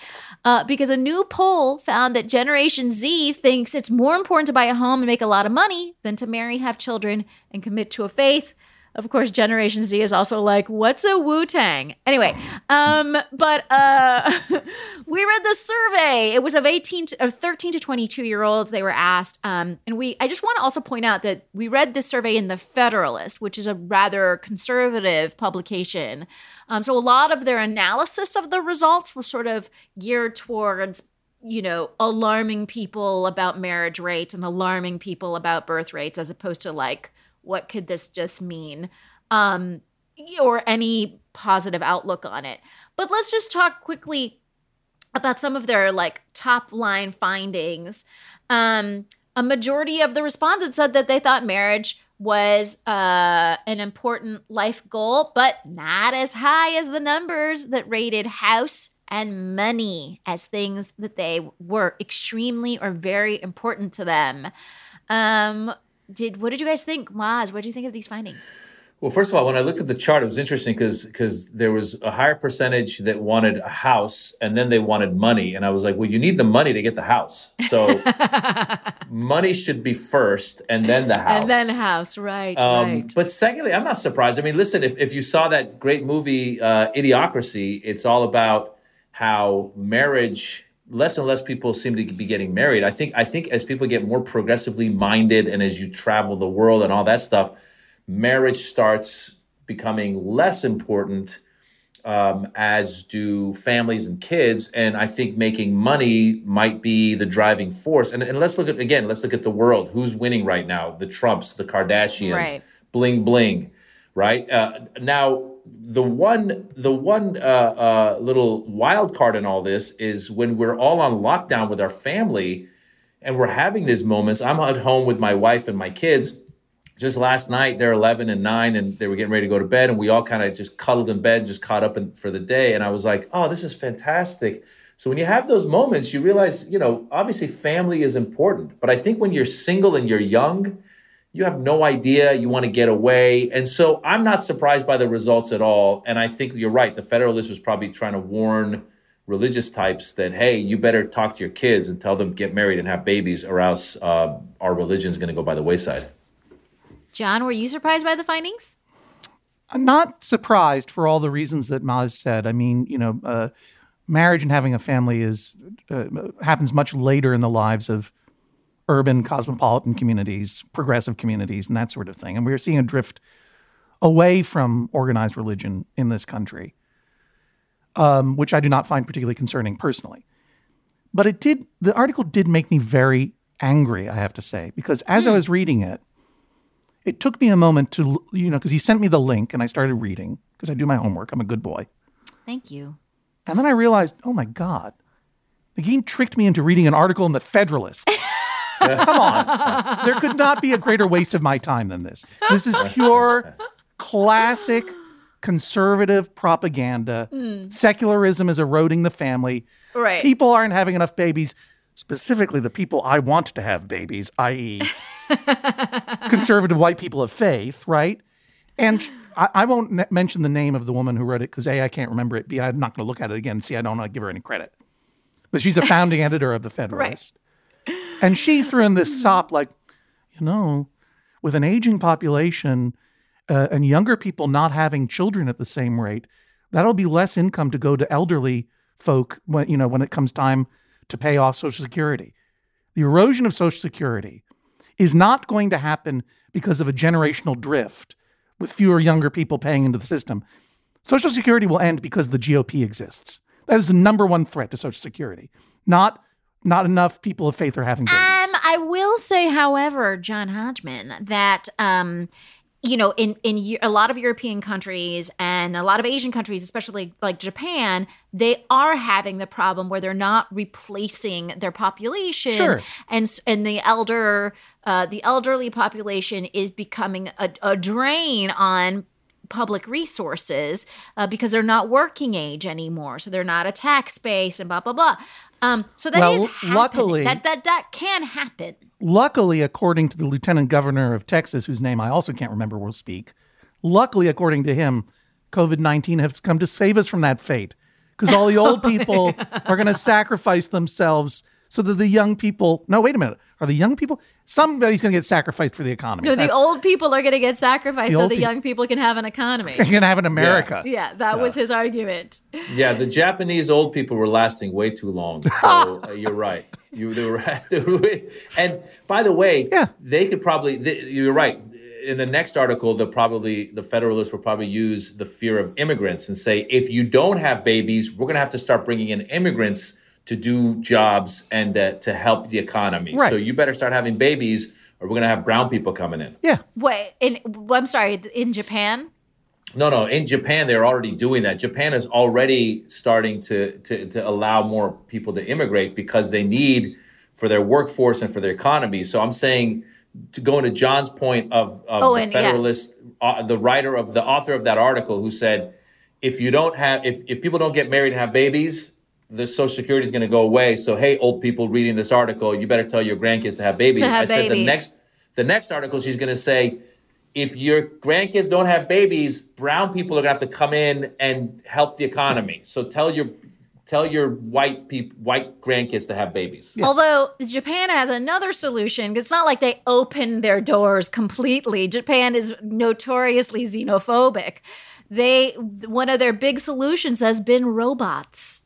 Speaker 6: uh, because a new poll found that Generation Z thinks it's more important to buy a home and make a lot of money than to marry, have children, and commit to a faith. Of course, Generation Z is also like, what's a Wu Tang? Anyway, um, but uh, we read the survey. It was of 18 to, of 13 to 22 year olds. They were asked. Um, and we, I just want to also point out that we read this survey in The Federalist, which is a rather conservative publication. Um, so a lot of their analysis of the results was sort of geared towards you know, alarming people about marriage rates and alarming people about birth rates as opposed to like, what could this just mean? Um, or any positive outlook on it. But let's just talk quickly about some of their like top line findings. Um, a majority of the respondents said that they thought marriage was uh, an important life goal, but not as high as the numbers that rated house and money as things that they were extremely or very important to them. Um, did what did you guys think, Maz? What do you think of these findings?
Speaker 8: Well, first of all, when I looked at the chart, it was interesting because because there was a higher percentage that wanted a house, and then they wanted money, and I was like, well, you need the money to get the house, so money should be first, and then the house,
Speaker 6: And then house, right,
Speaker 8: Um,
Speaker 6: right.
Speaker 8: But secondly, I'm not surprised. I mean, listen, if, if you saw that great movie, uh, Idiocracy, it's all about how marriage, less and less people seem to be getting married. I think, I think as people get more progressively minded and as you travel the world and all that stuff, marriage starts becoming less important um, as do families and kids. And I think making money might be the driving force. And, and let's look at, again, let's look at the world. Who's winning right now? The Trumps, the Kardashians,
Speaker 6: Right.
Speaker 8: bling, bling, right? Uh, now, the one, the one uh, uh, little wild card in all this is when we're all on lockdown with our family and we're having these moments. I'm at home with my wife and my kids. Just last night they're 11 and 9 and they were getting ready to go to bed and we all kind of just cuddled in bed just caught up in, for the day. And i was like oh this is fantastic. So when you have those moments you realize you know obviously family is important but i think when you're single and you're young you have no idea. You want to get away. And so i'm not surprised by the results at all. And i think you're right. The federalist was probably trying to warn religious types that hey you better talk to your kids and tell them get married and have babies or else uh, our religion's going to go by the wayside.
Speaker 6: John, were you surprised by the findings?
Speaker 7: I'm not surprised for all the reasons that Maz said. I mean, you know, uh, marriage and having a family is uh, happens much later in the lives of urban cosmopolitan communities, progressive communities, and that sort of thing. And we're seeing a drift away from organized religion in this country, um, which I do not find particularly concerning personally. But it did. The article did make me very angry. I have to say, because as I was reading it, it took me a moment to you know because he sent me the link and I started reading because I do my homework. I'm a good boy.
Speaker 6: Thank you.
Speaker 7: And then I realized, oh my God, Negin tricked me into reading an article in the Federalist. Come on. There could not be a greater waste of my time than this. This is pure classic conservative propaganda.
Speaker 6: Mm.
Speaker 7: Secularism is eroding the family.
Speaker 6: Right.
Speaker 7: People aren't having enough babies, specifically the people I want to have babies, i.e., conservative white people of faith, right? And I, I won't n- mention the name of the woman who wrote it because A, I can't remember it. B, I'm not going to look at it again. C, I don't want to give her any credit. But she's a founding editor of The Federalist. And she threw in this sop like, you know, with an aging population uh, and younger people not having children at the same rate, that'll be less income to go to elderly folk when you know when it comes time to pay off Social Security. The erosion of Social Security is not going to happen because of a generational drift with fewer younger people paying into the system. Social Security will end because the GOP exists. That is the number one threat to Social Security. Not not enough people of faith are having babies.
Speaker 6: Um, I will say, however, John Hodgman, that um, you know, in in a lot of European countries and a lot of Asian countries, especially like Japan, they are having the problem where they're not replacing their population,
Speaker 15: Sure.
Speaker 6: and and the elder, uh, the elderly population is becoming a, a drain on public resources uh, because they're not working age anymore, so they're not a tax base and blah blah blah. Um, so that is
Speaker 7: Well,
Speaker 6: happening.
Speaker 7: luckily-
Speaker 6: that that that can happen.
Speaker 7: Luckily, according to the lieutenant governor of Texas, whose name I also can't remember, will speak. Luckily, according to him, COVID 19 has come to save us from that fate because all the old people are going to sacrifice themselves so that the young people. No, wait a minute. Are the young people? Somebody's going to get sacrificed for the economy.
Speaker 6: No, the old people are going to get sacrificed
Speaker 7: The
Speaker 6: so the
Speaker 7: peop-
Speaker 6: young people can have an economy.
Speaker 7: They can have an America.
Speaker 6: Yeah, that was his argument.
Speaker 8: Yeah, the Japanese old people were lasting way too long. So uh, you're right. You they were, they were- and by the way, yeah. they could probably. They, you're right. In the next article, they'll probably the Federalists will probably use the fear of immigrants and say, if you don't have babies, we're going to have to start bringing in immigrants to do jobs and uh, to help the economy.
Speaker 6: Right.
Speaker 8: So you better start having babies, or we're going to have brown people coming in. Yeah.
Speaker 6: Wait, in well, I'm sorry, in Japan?
Speaker 8: No, no. In Japan, they're already doing that. Japan is already starting to, to, to allow more people to immigrate because they need for their workforce and for their economy. So I'm saying to go into John's point of, of
Speaker 6: Oh,
Speaker 8: the
Speaker 6: and- yeah.
Speaker 8: Federalist, uh, the writer of the author of that article who said, if you don't have, if, if people don't get married and have babies, the Social Security is going to go away. So, hey, old people reading this article, you better tell your grandkids to have babies.
Speaker 6: To have
Speaker 8: I said the next, the next article, she's going to say, if your grandkids don't have babies, brown people are gonna have to come in and help the economy. So tell your tell your white people white grandkids to have babies.
Speaker 6: Although Japan has another solution. It's not like they open their doors completely. Japan is notoriously xenophobic. They one of their big solutions has been robots.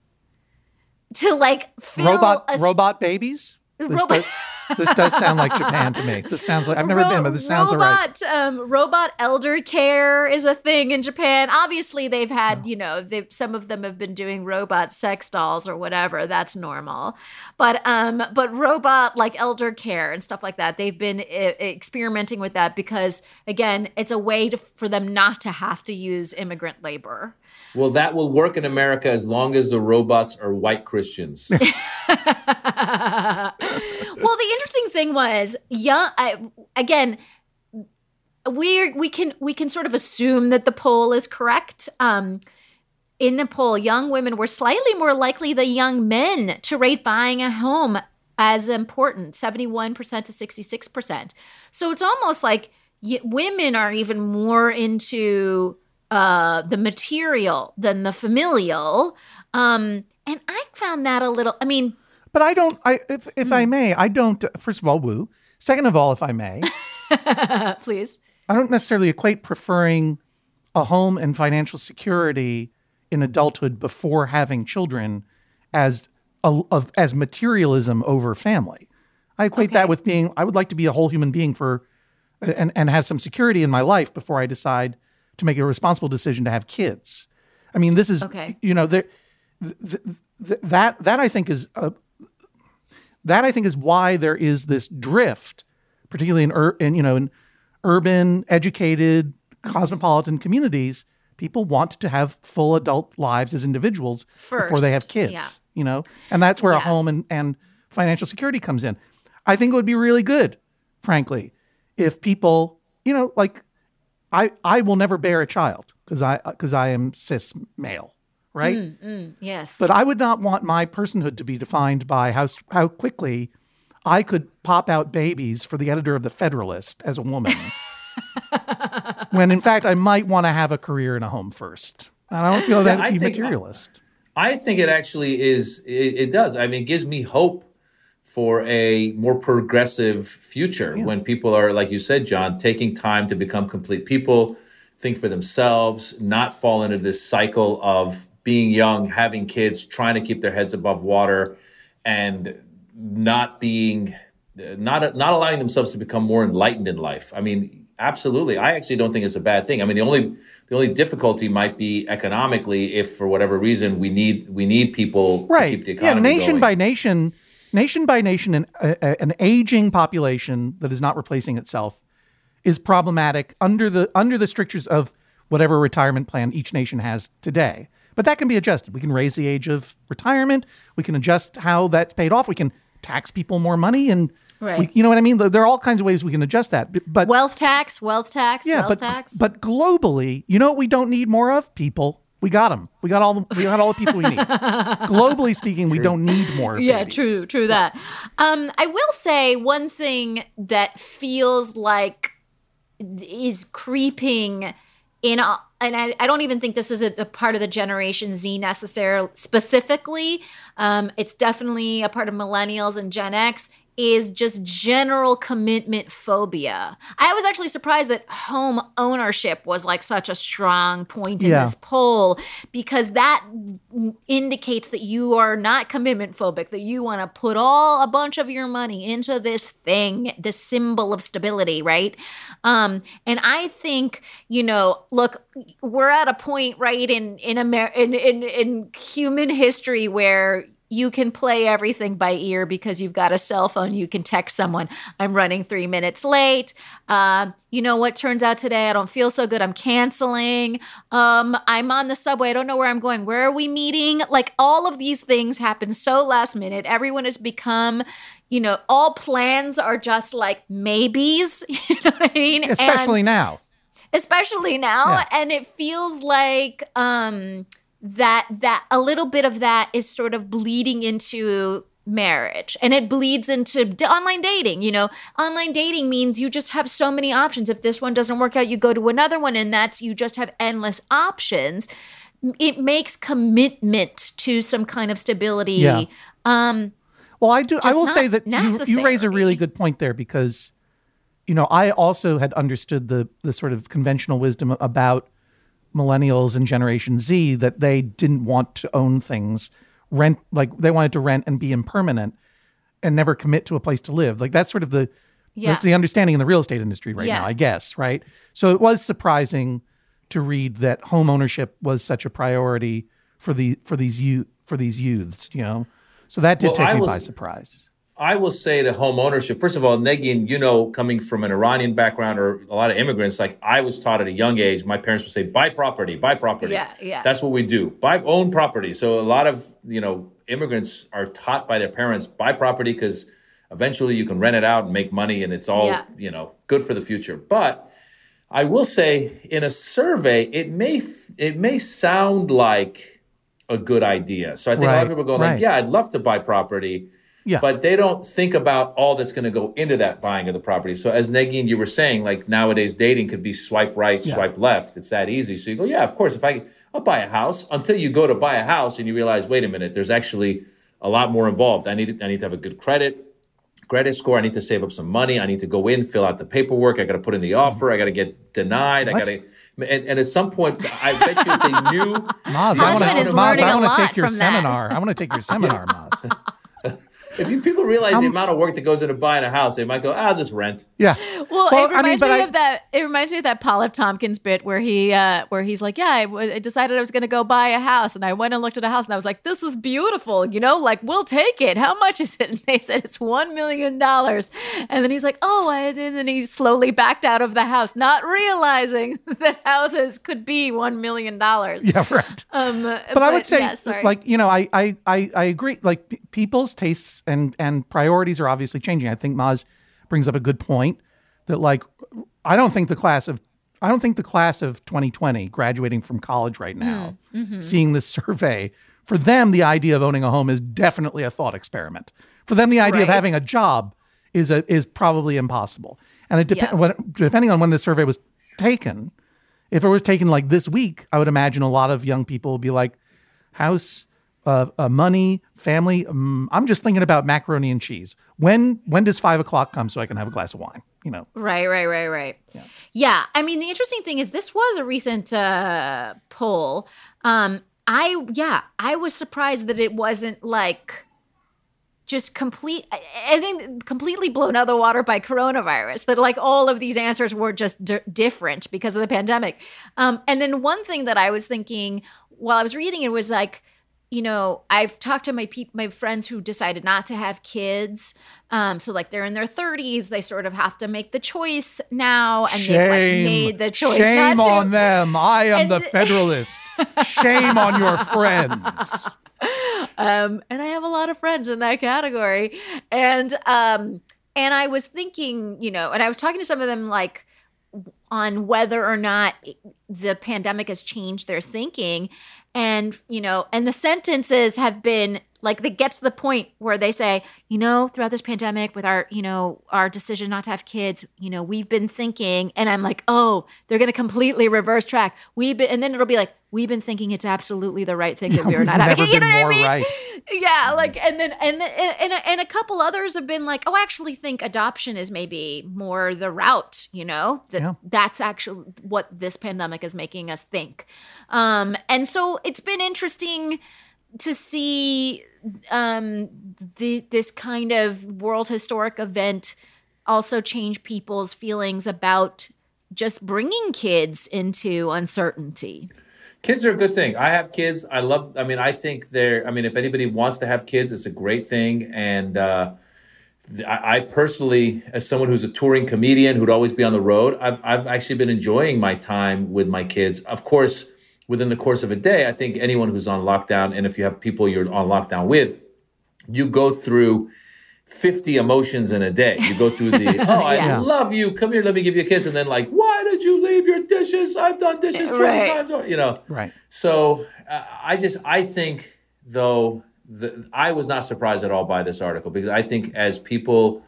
Speaker 6: To like fill
Speaker 7: robot
Speaker 6: a,
Speaker 7: robot babies. This,
Speaker 6: Robot-
Speaker 7: does, this does sound like Japan to me. This sounds like I've never been, but this sounds all right.
Speaker 6: robot, um, robot elder care is a thing in Japan. Obviously, they've had, you know, they've, some of them have been doing robot sex dolls or whatever. That's normal. But um, but robot like elder care and stuff like that, they've been uh, experimenting with that because again, it's a way to, for them not to have to use immigrant labor.
Speaker 8: Well, that will work in America as long as the robots are white Christians.
Speaker 6: well, the interesting thing was, young. I, again, we we can we can sort of assume that the poll is correct. Um, in the poll, young women were slightly more likely than young men to rate buying a home as important, seventy-one percent to sixty-six percent. So it's almost like y- women are even more into uh, the material than the familial. Um, and I found that a little. I mean,
Speaker 7: But I don't. I if if
Speaker 6: Hmm.
Speaker 7: I may, I don't. First of all, woo. Second of all, if I may,
Speaker 6: please.
Speaker 7: I don't necessarily equate preferring a home and financial security in adulthood before having children as a, of as materialism over family. I equate that with being. I would like to be a whole human being for, and and have some security in my life before I decide to make a responsible decision to have kids. I mean, this is
Speaker 6: Okay.
Speaker 7: You know, there th- th- that that I think is a, that I think is why there is this drift, particularly in, ur- in you know in urban, educated, cosmopolitan communities. People want to have full adult lives as individuals before they have kids.
Speaker 6: yeah.
Speaker 7: You know, and that's where a home and, and financial security comes in. I think it would be really good, frankly, if people, you know, like I I will never bear a child because I because I am cis male, right?
Speaker 6: Mm, mm, yes.
Speaker 7: But I would not want my personhood to be defined by how how quickly I could pop out babies for the editor of the Federalist as a woman. when in fact I might want to have a career in a home first. And I don't feel that
Speaker 8: Yeah, I
Speaker 7: materialist.
Speaker 8: I think it actually is. It, it does. I mean, it gives me hope for a more progressive future when people are, like you said, John, taking time to become complete people, think for themselves, not fall into this cycle of being young, having kids, trying to keep their heads above water, and not being, not not allowing themselves to become more enlightened in life. I mean, absolutely. I actually don't think it's a bad thing. I mean, the only the only difficulty might be economically if for whatever reason we need we need people
Speaker 7: right.
Speaker 8: to keep the economy.
Speaker 7: yeah, nation
Speaker 8: going.
Speaker 7: by nation, nation by nation, an, a, an aging population that is not replacing itself is problematic under the under the strictures of whatever retirement plan each nation has today. But that can be adjusted. We can raise the age of retirement. We can adjust how that's paid off. We can tax people more money, and
Speaker 6: Right.
Speaker 7: we, you know what I mean. There are all kinds of ways we can adjust that. But, but
Speaker 6: wealth tax, wealth tax,
Speaker 7: yeah,
Speaker 6: wealth
Speaker 7: but
Speaker 6: tax.
Speaker 7: but globally, you know what we don't need more of? People. We got them. We got all the we got all the people we need. globally speaking, we don't need more.
Speaker 6: yeah,
Speaker 7: babies.
Speaker 6: true, true that. Um, I will say one thing that feels like is creeping in, a, and I, I don't even think this is a, a part of the Generation Z necessarily specifically. Um, it's definitely a part of millennials and Gen X. Is just general commitment phobia. I was actually surprised that home ownership was like such a strong point in
Speaker 15: Yeah.
Speaker 6: this poll because that indicates that you are not commitment phobic, that you want to put all a bunch of your money into this thing, this symbol of stability, right? Um, and I think, you know, look, we're at a point, right, in in Amer- in, in in human history where you can play everything by ear because you've got a cell phone. You can text someone, I'm running three minutes late. Um, you know what turns out today? I don't feel so good. I'm canceling. Um, I'm on the subway. I don't know where I'm going. Where are we meeting? Like all of these things happen so last minute. Everyone has become, you know, all plans are just like maybes. You know what I mean?
Speaker 7: Especially
Speaker 6: And-
Speaker 7: now.
Speaker 6: especially now
Speaker 7: Yeah.
Speaker 6: and it feels like um that that a little bit of that is sort of bleeding into marriage and it bleeds into d- online dating you know online dating means you just have so many options if this one doesn't work out you go to another one and that's you just have endless options it makes commitment to some kind of stability
Speaker 7: Yeah.
Speaker 6: um
Speaker 7: Well, I do. I will say that you, you raise a really good point there because, you know, I also had understood the the sort of conventional wisdom about millennials and Generation Z that they didn't want to own things, rent like they wanted to rent and be impermanent, and never commit to a place to live. Like that's sort of the
Speaker 6: Yeah.
Speaker 7: that's the understanding in the real estate industry right
Speaker 6: Yeah.
Speaker 7: now, I guess. Right. So it was surprising to read that home ownership was such a priority for the for these you for these youths. You know. So that did
Speaker 8: Well,
Speaker 7: take
Speaker 8: I
Speaker 7: me
Speaker 8: was-
Speaker 7: by surprise.
Speaker 8: I will say to home ownership, first of all, Negin, you know, coming from an Iranian background or a lot of immigrants, like I was taught at a young age, my parents would say, buy property, buy property.
Speaker 6: Yeah, yeah.
Speaker 8: That's what we do. Buy own property. So a lot of, you know, immigrants are taught by their parents, buy property because eventually you can rent it out and make money and it's all,
Speaker 6: Yeah.
Speaker 8: you know, good for the future. But I will say in a survey, it may it may sound like a good idea. So I think a lot of people go
Speaker 7: right.
Speaker 8: like, yeah, I'd love to buy property.
Speaker 7: Yeah.
Speaker 8: But they don't think about all that's going to go into that buying of the property. So as Negin, you were saying, like nowadays dating could be swipe right,
Speaker 7: Yeah.
Speaker 8: swipe left. It's that easy. So you go, yeah, of course. If I, I'll buy a house. Until you go to buy a house and you realize, wait a minute, there's actually a lot more involved. I need, I need to have a good credit, credit score. I need to save up some money. I need to go in, fill out the paperwork. I got to put in the mm-hmm. offer. I got to get denied. I got to, and, and at some point, I bet you if they knew,
Speaker 7: Maz, I want to
Speaker 6: learning a
Speaker 7: want to
Speaker 6: lot
Speaker 7: take your seminar. I want to take your seminar, Maz.
Speaker 8: If you people realize the
Speaker 7: Um,
Speaker 8: amount of work that goes into buying a house, they might go, ah, I'll just rent.
Speaker 7: Yeah.
Speaker 6: Well,
Speaker 7: Well,
Speaker 6: it
Speaker 7: I mean,
Speaker 6: reminds me
Speaker 7: I-
Speaker 6: of that. It reminds me of that Paul F. Tompkins bit where he, uh, where he's like, "Yeah, I, w- I decided I was going to go buy a house, and I went and looked at a house, and I was like, this is beautiful, you know, like we'll take it. How much is it?" And they said it's one million dollars, and then he's like, "Oh," and then he slowly backed out of the house, not realizing that houses could be one million dollars.
Speaker 7: Yeah, right.
Speaker 6: Um,
Speaker 7: But, I would say,
Speaker 6: yeah, sorry.
Speaker 7: like you know, I I I, I agree. Like p- people's tastes and and priorities are obviously changing. I think Maz brings up a good point that like I don't think the class of I don't think the class of 2020 graduating from college right now,
Speaker 15: Mhm.
Speaker 7: seeing this survey, for them the idea of owning a home is definitely a thought experiment. For them, the idea of having a job is a is probably impossible. And it depends
Speaker 15: Yeah.
Speaker 7: depending on when the survey was taken. If it was taken like this week, I would imagine a lot of young people would be like, house, uh, uh, money, family. Um, I'm just thinking about macaroni and cheese. When when does five o'clock come so I can have a glass of wine? You know,
Speaker 6: Right, right, right, right. Yeah. yeah I mean, the interesting thing is this was a recent uh, poll. Um, I yeah, I was surprised that it wasn't like just complete. I, think completely blown out of the water by coronavirus. That like all of these answers were just d- different because of the pandemic. Um, and then one thing that I was thinking while I was reading it was like you know, I've talked to my peop my friends who decided not to have kids. Um, so like they're in their 30s, they sort of have to make the choice now, and they've like made the choice
Speaker 7: shame
Speaker 6: not to.
Speaker 7: on them. I am
Speaker 6: And
Speaker 7: the
Speaker 6: th-
Speaker 7: Federalist. shame on your friends.
Speaker 6: um, and I have a lot of friends in that category. And um, and I was thinking, you know, and I was talking to some of them like on whether or not the pandemic has changed their thinking. And, you know, and the sentences have been like they get to the point where they say, you know, throughout this pandemic with our, you know, our decision not to have kids, you know, we've been thinking, and I'm like, oh, they're gonna completely reverse track. We've been and then it'll be like, we've been thinking it's absolutely the right thing that we are not having. You know what I mean?
Speaker 7: right.
Speaker 6: yeah like and then and then and, and, and a couple others have been like oh i actually think adoption is maybe more the route you know that
Speaker 7: Yeah.
Speaker 6: that's actually what this pandemic is making us think um and so it's been interesting to see um the this kind of world historic event also change people's feelings about just bringing kids into uncertainty
Speaker 8: Kids are a good thing. I have kids. I love. I mean, I think they're. I mean, if anybody wants to have kids, it's a great thing. And uh, I, I personally, as someone who's a touring comedian who'd always be on the road, I've I've actually been enjoying my time with my kids. Of course, within the course of a day, I think anyone who's on lockdown, and if you have people you're on lockdown with, you go through. 50 emotions in a day. You go through the, oh, I
Speaker 15: Yeah.
Speaker 8: love you. Come here, let me give you a kiss. And then, like, why did you leave your dishes? I've done dishes 20
Speaker 6: Right.
Speaker 8: times. Or, you know,
Speaker 7: Right.
Speaker 8: so uh, I just I think though the, I was not surprised at all by this article because I think as people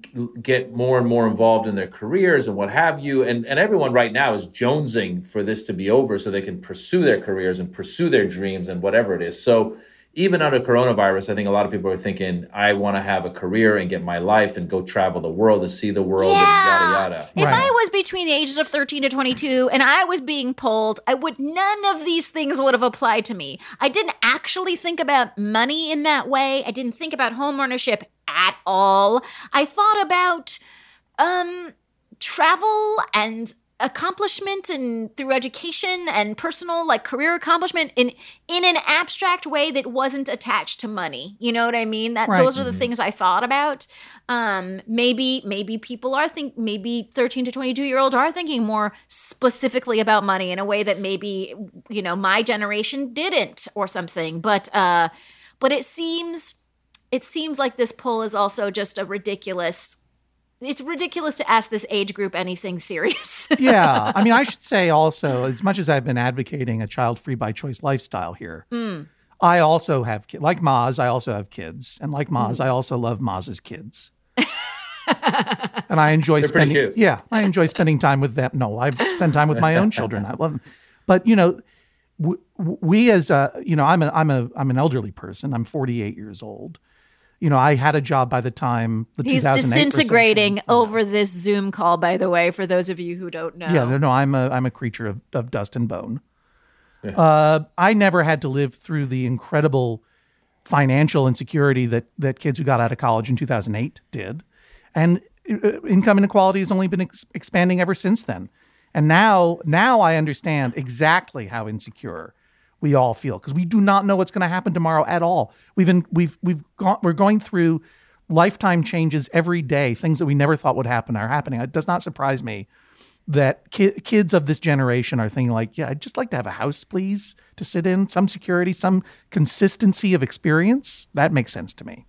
Speaker 8: g- get more and more involved in their careers and what have you and and everyone right now is jonesing for this to be over so they can pursue their careers and pursue their dreams and whatever it is. So even under coronavirus, I think a lot of people are thinking, I want to have a career and get my life and go travel the world and see the world and yada yada.
Speaker 6: If I was between the ages of 13 to 22 and I was being polled, I would none of these things would have applied to me. I didn't actually think about money in that way. I didn't think about home ownership at all. I thought about um travel and accomplishment and through education and personal like career accomplishment in in an abstract way that wasn't attached to money. You know what i mean? That
Speaker 15: Right.
Speaker 6: those are the things i thought about. Um maybe maybe people are think maybe 13 to 22 year old are thinking more specifically about money in a way that maybe you know my generation didn't or something. But uh but it seems it seems like this poll is also just a ridiculous it's ridiculous to ask this age group anything serious
Speaker 7: yeah. I mean, I should say also, as much as I've been advocating a child free by choice lifestyle here,
Speaker 6: Mm.
Speaker 7: I also have kids. Like Maz, I also have kids. And like Maz,
Speaker 6: Mm.
Speaker 7: I also love Maz's kids. and I enjoy
Speaker 8: They're
Speaker 7: spending yeah, I enjoy spending time with them. No, I spend time with my own children. I love them. But, you know, w- w- we as a, you know, I'm a, I'm a, I'm an elderly person. I'm 48 years old. You know, I had a job by the time the
Speaker 6: He's
Speaker 7: 2008
Speaker 6: disintegrating over this Zoom call, by the way, for those of you who don't know.
Speaker 7: Yeah, no, no, I'm a I'm a creature of, of dust and bone. Uh, I never had to live through the incredible financial insecurity that that kids who got out of college in 2008 did, and uh, income inequality has only been ex- expanding ever since then. And now, now I understand exactly how insecure we all feel because we do not know what's going to happen tomorrow at all. We've been, we've we've gone we're going through lifetime changes every day. Things that we never thought would happen are happening. It does not surprise me that ki- kids of this generation are thinking like, yeah, I'd just like to have a house, please, to sit in, some security, some consistency of experience. That makes sense to me.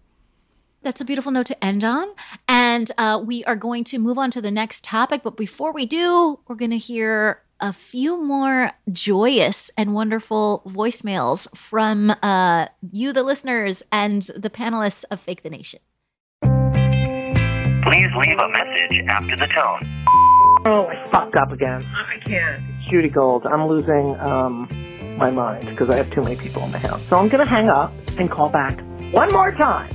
Speaker 6: That's a beautiful note to end on. And uh, we are going to move on to the next topic. But before we do, we're going to hear a few more joyous and wonderful voicemails from uh, you, the listeners, and the panelists of Fake the Nation.
Speaker 9: Please leave a message after the tone.
Speaker 4: Oh, I fucked up again. I can't. Judy Gold. I'm losing um, my mind because I have too many people in the house. So I'm going to hang up and call back one more time.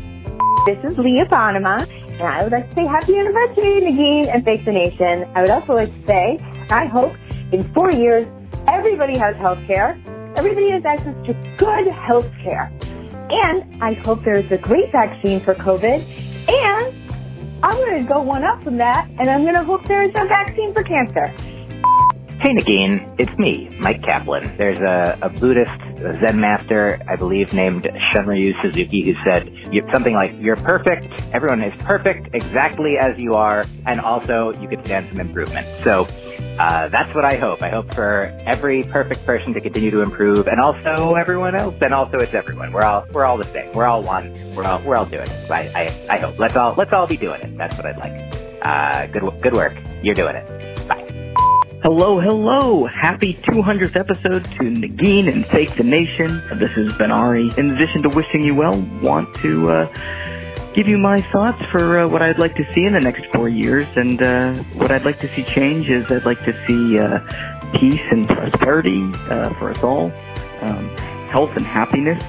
Speaker 1: This is Leah Bonnema, and I would like to say happy anniversary, Negin and Fake the Nation. I would also like to say, I hope in four years, everybody has health care. Everybody has access to good health care. And I hope there's a great vaccine for COVID. And I'm going to go one up from that, and I'm going to hope there's a vaccine for cancer.
Speaker 15: Hey Negin, it's me, Mike Kaplan. There's a, a Buddhist Zen master, I believe, named Shunryu Suzuki, who said something like, "You're perfect. Everyone is perfect, exactly as you are, and also you could stand some improvement." So uh, that's what I hope. I hope for every perfect person to continue to improve, and also everyone else. And also, it's everyone. We're all we're all the same. We're all one. We're all we're all doing it. I I, I hope. Let's all let's all be doing it. That's what I'd like. Uh, good good work. You're doing it.
Speaker 2: Hello, hello. Happy 200th episode to Negin and Fake the Nation. This is Ben Ari. In addition to wishing you well, want to uh, give you my thoughts for uh, what I'd like to see in the next four years. And uh, what I'd like to see change is I'd like to see uh, peace and prosperity uh, for us all, um, health and happiness,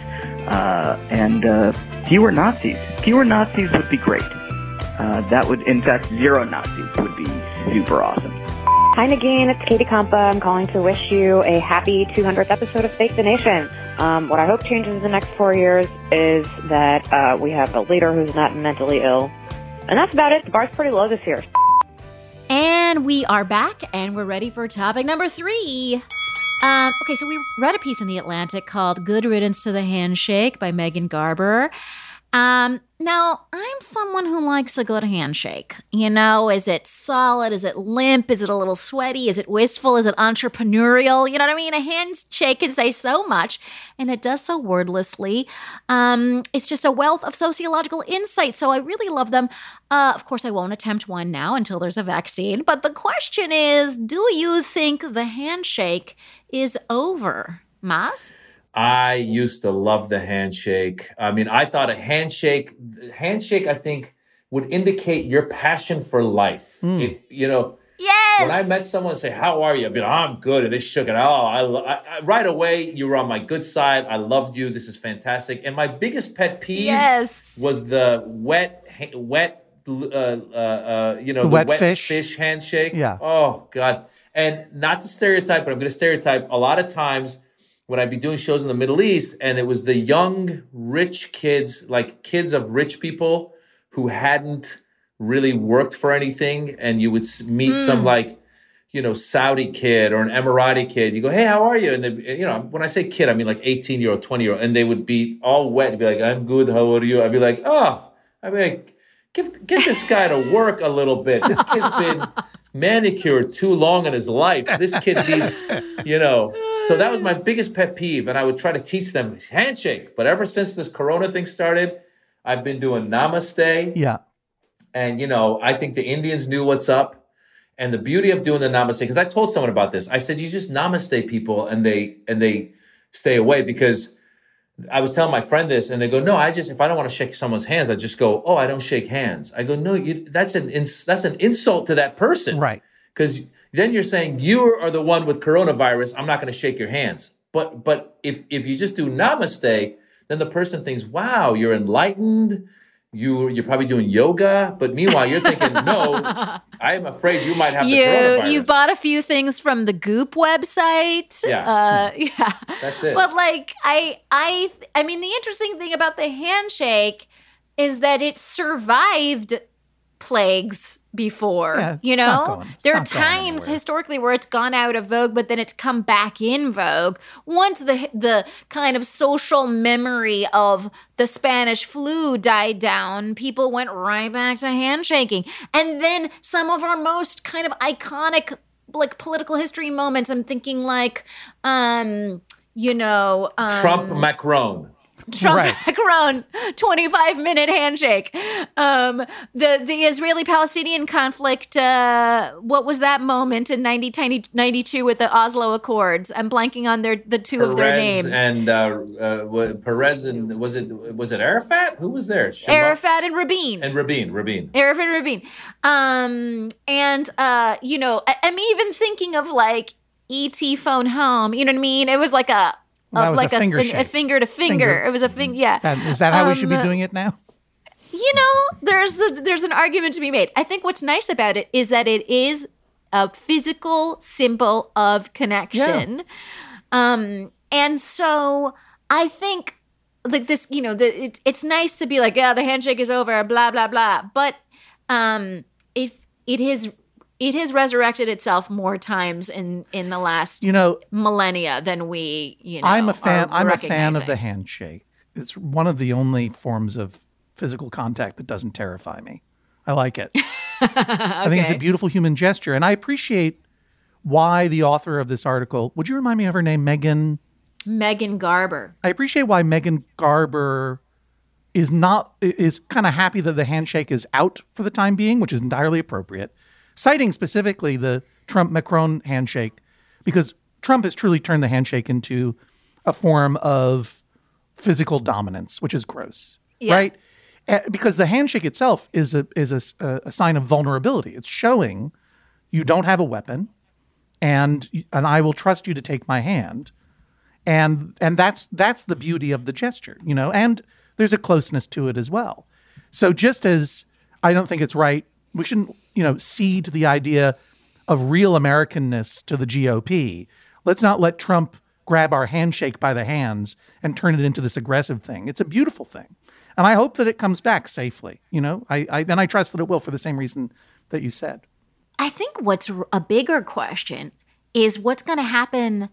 Speaker 2: uh, and uh, fewer Nazis. Fewer Nazis would be great. Uh, that would, in fact, zero Nazis would be super awesome.
Speaker 5: Hi, Negin. It's Katie Compa. I'm calling to wish you a happy 200th episode of Fake the Nation. Um, what I hope changes in the next four years is that uh, we have a leader who's not mentally ill. And that's about it. The bar's pretty low this year.
Speaker 6: And we are back and we're ready for topic number three. Um, okay, so we read a piece in The Atlantic called Good Riddance to the Handshake by Megan Garber. Um, now, I'm someone who likes a good handshake. You know, is it solid? Is it limp? Is it a little sweaty? Is it wistful? Is it entrepreneurial? You know what I mean? A handshake can say so much, and it does so wordlessly. Um, it's just a wealth of sociological insight, so I really love them. Uh, of course, I won't attempt one now until there's a vaccine, but the question is do you think the handshake is over? Maz?
Speaker 8: I used to love the handshake. I mean, I thought a handshake, handshake, I think would indicate your passion for life. It, you know,
Speaker 6: yes.
Speaker 8: when I met someone say, "How are you?" I'd be like, "I'm good," and they shook it. Oh, I, I, I right away. You were on my good side. I loved you. This is fantastic. And my biggest pet peeve
Speaker 6: Yes.
Speaker 8: was the wet, wet, uh, uh, uh, you know,
Speaker 7: The
Speaker 8: the,
Speaker 7: wet
Speaker 8: wet,
Speaker 7: fish.
Speaker 8: fish. handshake.
Speaker 7: Yeah.
Speaker 8: Oh God. And not to stereotype, but I'm going to stereotype. A lot of times when I'd be doing shows in the Middle East, and it was the young, rich kids, like kids of rich people who hadn't really worked for anything, and you would meet some
Speaker 16: Mm.
Speaker 8: like, you know, Saudi kid or an Emirati kid. You go, hey, how are you? And they, you know, when I say kid, I mean like 18 year old, 20 year old, and they would be all wet and be like, I'm good. How are you? I'd be like, oh, I'd be like, give get this guy to work a little bit. This kid's been manicured too long in his life. This kid needs, you know. So that was my biggest pet peeve, and I would try to teach them handshake. But ever since this Corona thing started, I've been doing Namaste.
Speaker 7: Yeah.
Speaker 8: And you know, I think the Indians knew what's up. And the beauty of doing the namaste, because I told someone about this. I said, you just namaste people and they and they stay away because I was telling my friend this, and they go, "No, I just if I don't want to shake someone's hands, I just go, oh, I don't shake hands." I go, "No, you that's an ins- that's an insult to that person,
Speaker 7: right?
Speaker 8: Because then you're saying you are the one with coronavirus. I'm not going to shake your hands. But but if if you just do namaste, then the person thinks, "Wow, you're enlightened." You you're probably doing yoga, but meanwhile you're thinking, "No, I am afraid you might have
Speaker 6: you
Speaker 8: coronavirus."
Speaker 6: you bought a few things from the Goop website.
Speaker 8: Yeah.
Speaker 6: Uh, yeah.
Speaker 8: That's it.
Speaker 6: But like I I I mean the interesting thing about the handshake is that it survived plagues before.
Speaker 16: Yeah,
Speaker 6: you know?
Speaker 16: going-
Speaker 6: there are times historically where it's gone out of vogue, but then it's come back in vogue. Once the the kind of social memory of the Spanish flu died down, people went right back to handshaking. And then some of our most kind of iconic like political history moments, I'm thinking like um, you know, um,
Speaker 8: Trump Macron.
Speaker 6: Trump
Speaker 7: Right.
Speaker 6: Macron 25 minute handshake. Um, the the Israeli Palestinian conflict. Uh, what was that moment in 90, 92 with the Oslo Accords? I'm blanking on their the two of their
Speaker 8: Peres
Speaker 6: names.
Speaker 8: and uh, uh, Peres and was it was it Arafat? Who was there? Shema-
Speaker 6: Arafat and Rabin.
Speaker 8: and Rabin. Rabin.
Speaker 6: Arafat and Rabin. Um, and uh, you know, I, I'm even thinking of like ET phone home. You know what I mean? It was like a,
Speaker 7: Was
Speaker 6: like
Speaker 7: a
Speaker 6: a,
Speaker 7: finger
Speaker 6: a, finger to finger.
Speaker 7: Finger.
Speaker 6: It was a finger. Yeah.
Speaker 7: Is that, is that how we should be
Speaker 6: Um,
Speaker 7: doing it now?
Speaker 6: you know there's a, there's an argument to be made i think what's nice about it is that it is a physical symbol of connection um and so i think like this you know the it, it's nice to be like yeah the handshake is over blah blah blah but um if it is it has resurrected itself more times in in the last
Speaker 7: You know,
Speaker 6: millennia than we you know
Speaker 7: I'm a fan. I'm a fan of the handshake. It's one of the only forms of physical contact that doesn't terrify me. I like it. I think it's a beautiful human gesture, and I appreciate why the author of this article. Would you remind me of her name, Megan?
Speaker 6: megan garber
Speaker 7: I appreciate why Megan Garber is not is kind of happy that the handshake is out for the time being, which is entirely appropriate. Citing specifically the Trump Macron handshake, because Trump has truly turned the handshake into a form of physical dominance, which is gross,
Speaker 6: Yeah.
Speaker 7: right? Uh, Because the handshake itself is a is a, a sign of vulnerability. It's showing you don't have a weapon, and and I will trust you to take my hand and and that's that's the beauty of the gesture you know and there's a closeness to it as well so just as i don't think it's right we shouldn't you know cede the idea of real americanness to the gop let's not let trump grab our handshake by the hands and turn it into this aggressive thing. It's a beautiful thing. And i hope that it comes back safely you know? I, I and i trust that it will for the same reason that you said.
Speaker 6: I think what's a bigger question is what's going to happen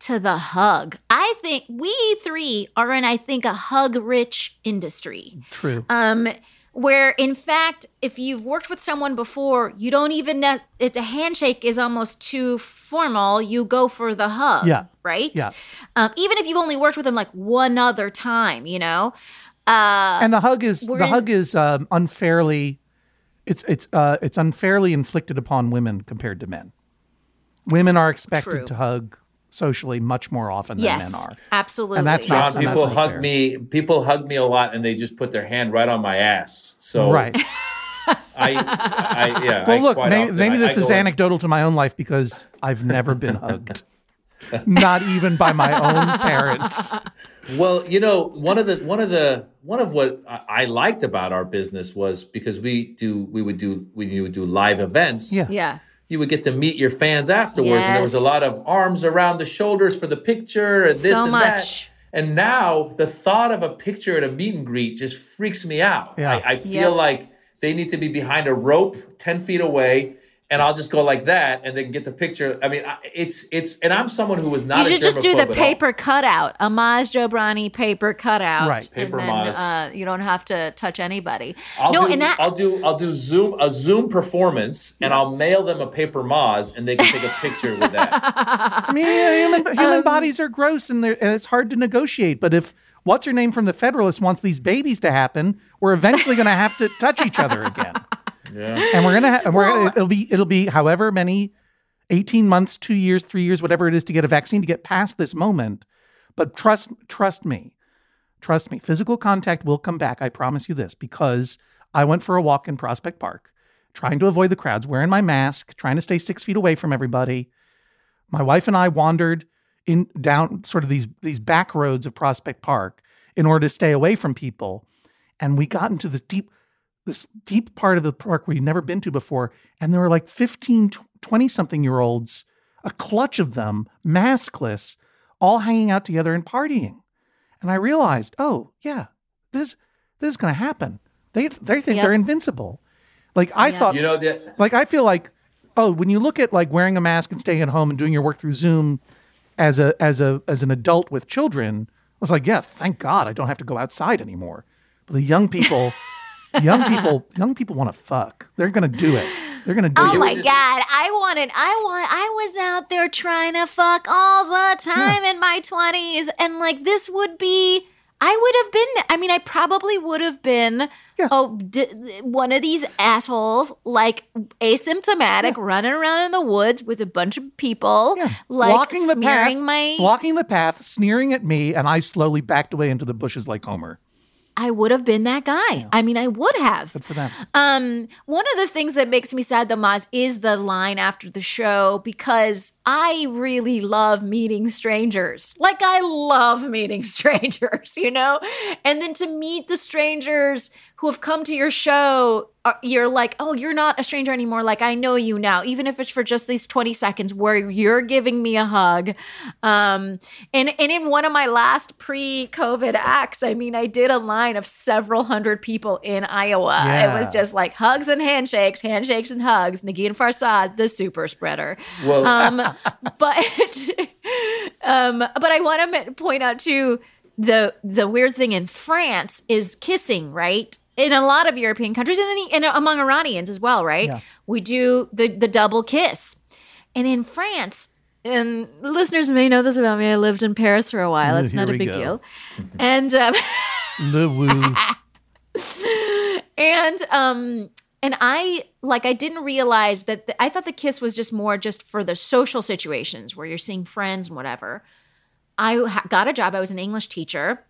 Speaker 6: to the hug. I think we three are in, I think, a hug rich industry.
Speaker 7: true.
Speaker 6: Um, where in fact, if you've worked with someone before, you don't even know it, the handshake is almost too formal. You go for the hug.
Speaker 7: Yeah.
Speaker 6: Right?
Speaker 7: Yeah.
Speaker 6: Um, even if you've only worked with them like one other time, you know? Uh,
Speaker 7: and the hug is the
Speaker 6: in-
Speaker 7: hug is um, unfairly it's it's uh, it's unfairly inflicted upon women compared to men. Women are expected
Speaker 6: True.
Speaker 7: to hug socially much more often than
Speaker 6: yes,
Speaker 7: men are.
Speaker 6: absolutely.
Speaker 7: And that's
Speaker 8: John,
Speaker 7: not- and
Speaker 8: people
Speaker 7: that's
Speaker 8: hug
Speaker 7: unfair.
Speaker 8: me. People hug me a lot, and they just put their hand right on my ass. So
Speaker 7: right.
Speaker 8: I, I yeah.
Speaker 7: Well,
Speaker 8: I
Speaker 7: look,
Speaker 8: quite
Speaker 7: maybe,
Speaker 8: often-
Speaker 7: maybe this
Speaker 8: I
Speaker 7: is
Speaker 8: go in-
Speaker 7: anecdotal to my own life because I've never been hugged, not even by my own parents.
Speaker 8: Well, you know, one of the one of the one of what I, I liked about our business was because we do we would do we would do live events.
Speaker 7: Yeah.
Speaker 6: Yeah.
Speaker 8: You would get to meet your fans afterwards, and there was a lot of arms around the shoulders for the picture and this
Speaker 6: So
Speaker 8: and
Speaker 6: much.
Speaker 8: that. And now the thought of a picture at a meet and greet just freaks me out.
Speaker 7: Yeah.
Speaker 8: I, I feel
Speaker 6: Yep.
Speaker 8: like they need to be behind a rope, ten feet away, and I'll just go like that, and then get the picture. I mean, it's it's, and I'm someone who was not.
Speaker 6: you
Speaker 8: a
Speaker 6: should just do the
Speaker 8: germaphobe at all.
Speaker 6: paper cutout, Amaz Jobrani paper cutout.
Speaker 7: Right.
Speaker 8: Paper
Speaker 6: and then,
Speaker 8: Maz.
Speaker 6: uh, you don't have to touch anybody.
Speaker 8: I'll
Speaker 6: no,
Speaker 8: do,
Speaker 6: and that
Speaker 8: I'll do I'll do Zoom a Zoom performance, and I'll mail them a paper Maz, and they can take a picture with that.
Speaker 7: I mean, yeah, human, human bodies are gross and, and it's hard to negotiate. But if what's her name from the Federalist wants these babies to happen, we're eventually going to have to touch each other again.
Speaker 8: Yeah.
Speaker 7: and we're gonna ha- we're gonna, it'll be it'll be however many 18 months 2 years 3 years whatever it is to get a vaccine to get past this moment. But trust trust me trust me physical contact will come back i promise you this because i went for a walk in prospect park trying to avoid the crowds wearing my mask trying to stay 6 feet away from everybody. My wife and i wandered in down sort of these these back roads of prospect park in order to stay away from people. And we got into this deep this deep part of the park we'd never been to before and there were like 15 20 something year olds a clutch of them maskless all hanging out together and partying and i realized oh yeah this this is going to happen they they think
Speaker 6: Yep.
Speaker 7: they're invincible like i
Speaker 6: Yeah.
Speaker 7: thought
Speaker 8: You know that
Speaker 7: like I feel like oh when you look at like wearing a mask and staying at home and doing your work through Zoom as a as a as an adult with children I was like yeah thank God I don't have to go outside anymore but the young people young people young people want to fuck they're gonna do it they're gonna do
Speaker 6: Oh
Speaker 7: it Oh
Speaker 6: my
Speaker 8: just-
Speaker 6: god! I wanted. I want. I was out there trying to fuck all the time in my twenties, and like this would be. I would have been. I mean, I probably would have been oh, d- one of these assholes, like asymptomatic, running around in the woods with a bunch of people, like
Speaker 7: blocking the path,
Speaker 6: smearing my.
Speaker 7: blocking the path, sneering at me, and I slowly backed away into the bushes like Homer.
Speaker 6: I would have been that guy. I mean, I would have.
Speaker 7: Good for them.
Speaker 6: Um, one of the things that makes me sad, though, Maz, is the line after the show because I really love meeting strangers. Like, I love meeting strangers, you know? And then to meet the strangers who have come to your show, you're like, oh, you're not a stranger anymore. Like, I know you now, even if it's for just these 20 seconds where you're giving me a hug. Um, and, and in one of my last pre COVID acts, I mean, I did a line of several hundred people in Iowa. It was just like hugs and handshakes, handshakes and hugs. Negin Farsad, the super spreader.
Speaker 8: Well-
Speaker 6: um, but um, but I want to point out too the the weird thing in France is kissing, right? In a lot of European countries and, in, and among Iranians as well, right?
Speaker 16: Yeah.
Speaker 6: We do the the double kiss, and in France. And listeners may know this about me. I lived in Paris for a while. It's not a big
Speaker 7: go.
Speaker 6: deal. And um, and um and i like i didn't realize that the, i thought the kiss was just more just for the social situations where you're seeing friends and whatever i ha- got a job i was an english teacher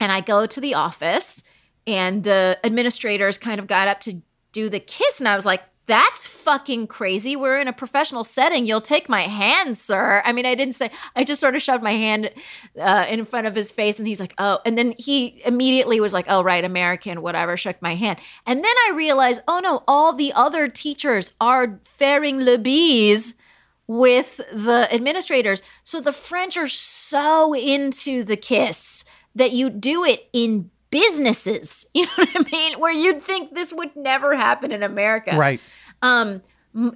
Speaker 6: and i go to the office and the administrators kind of got up to do the kiss and i was like that's fucking crazy. We're in a professional setting. You'll take my hand, sir. I mean, I didn't say, I just sort of shoved my hand uh, in front of his face and he's like, oh. And then he immediately was like, oh, right, American, whatever, shook my hand. And then I realized, oh no, all the other teachers are faring le bise with the administrators. So the French are so into the kiss that you do it in businesses. You know what I mean? Where you'd think this would never happen in America.
Speaker 7: Right.
Speaker 6: Um,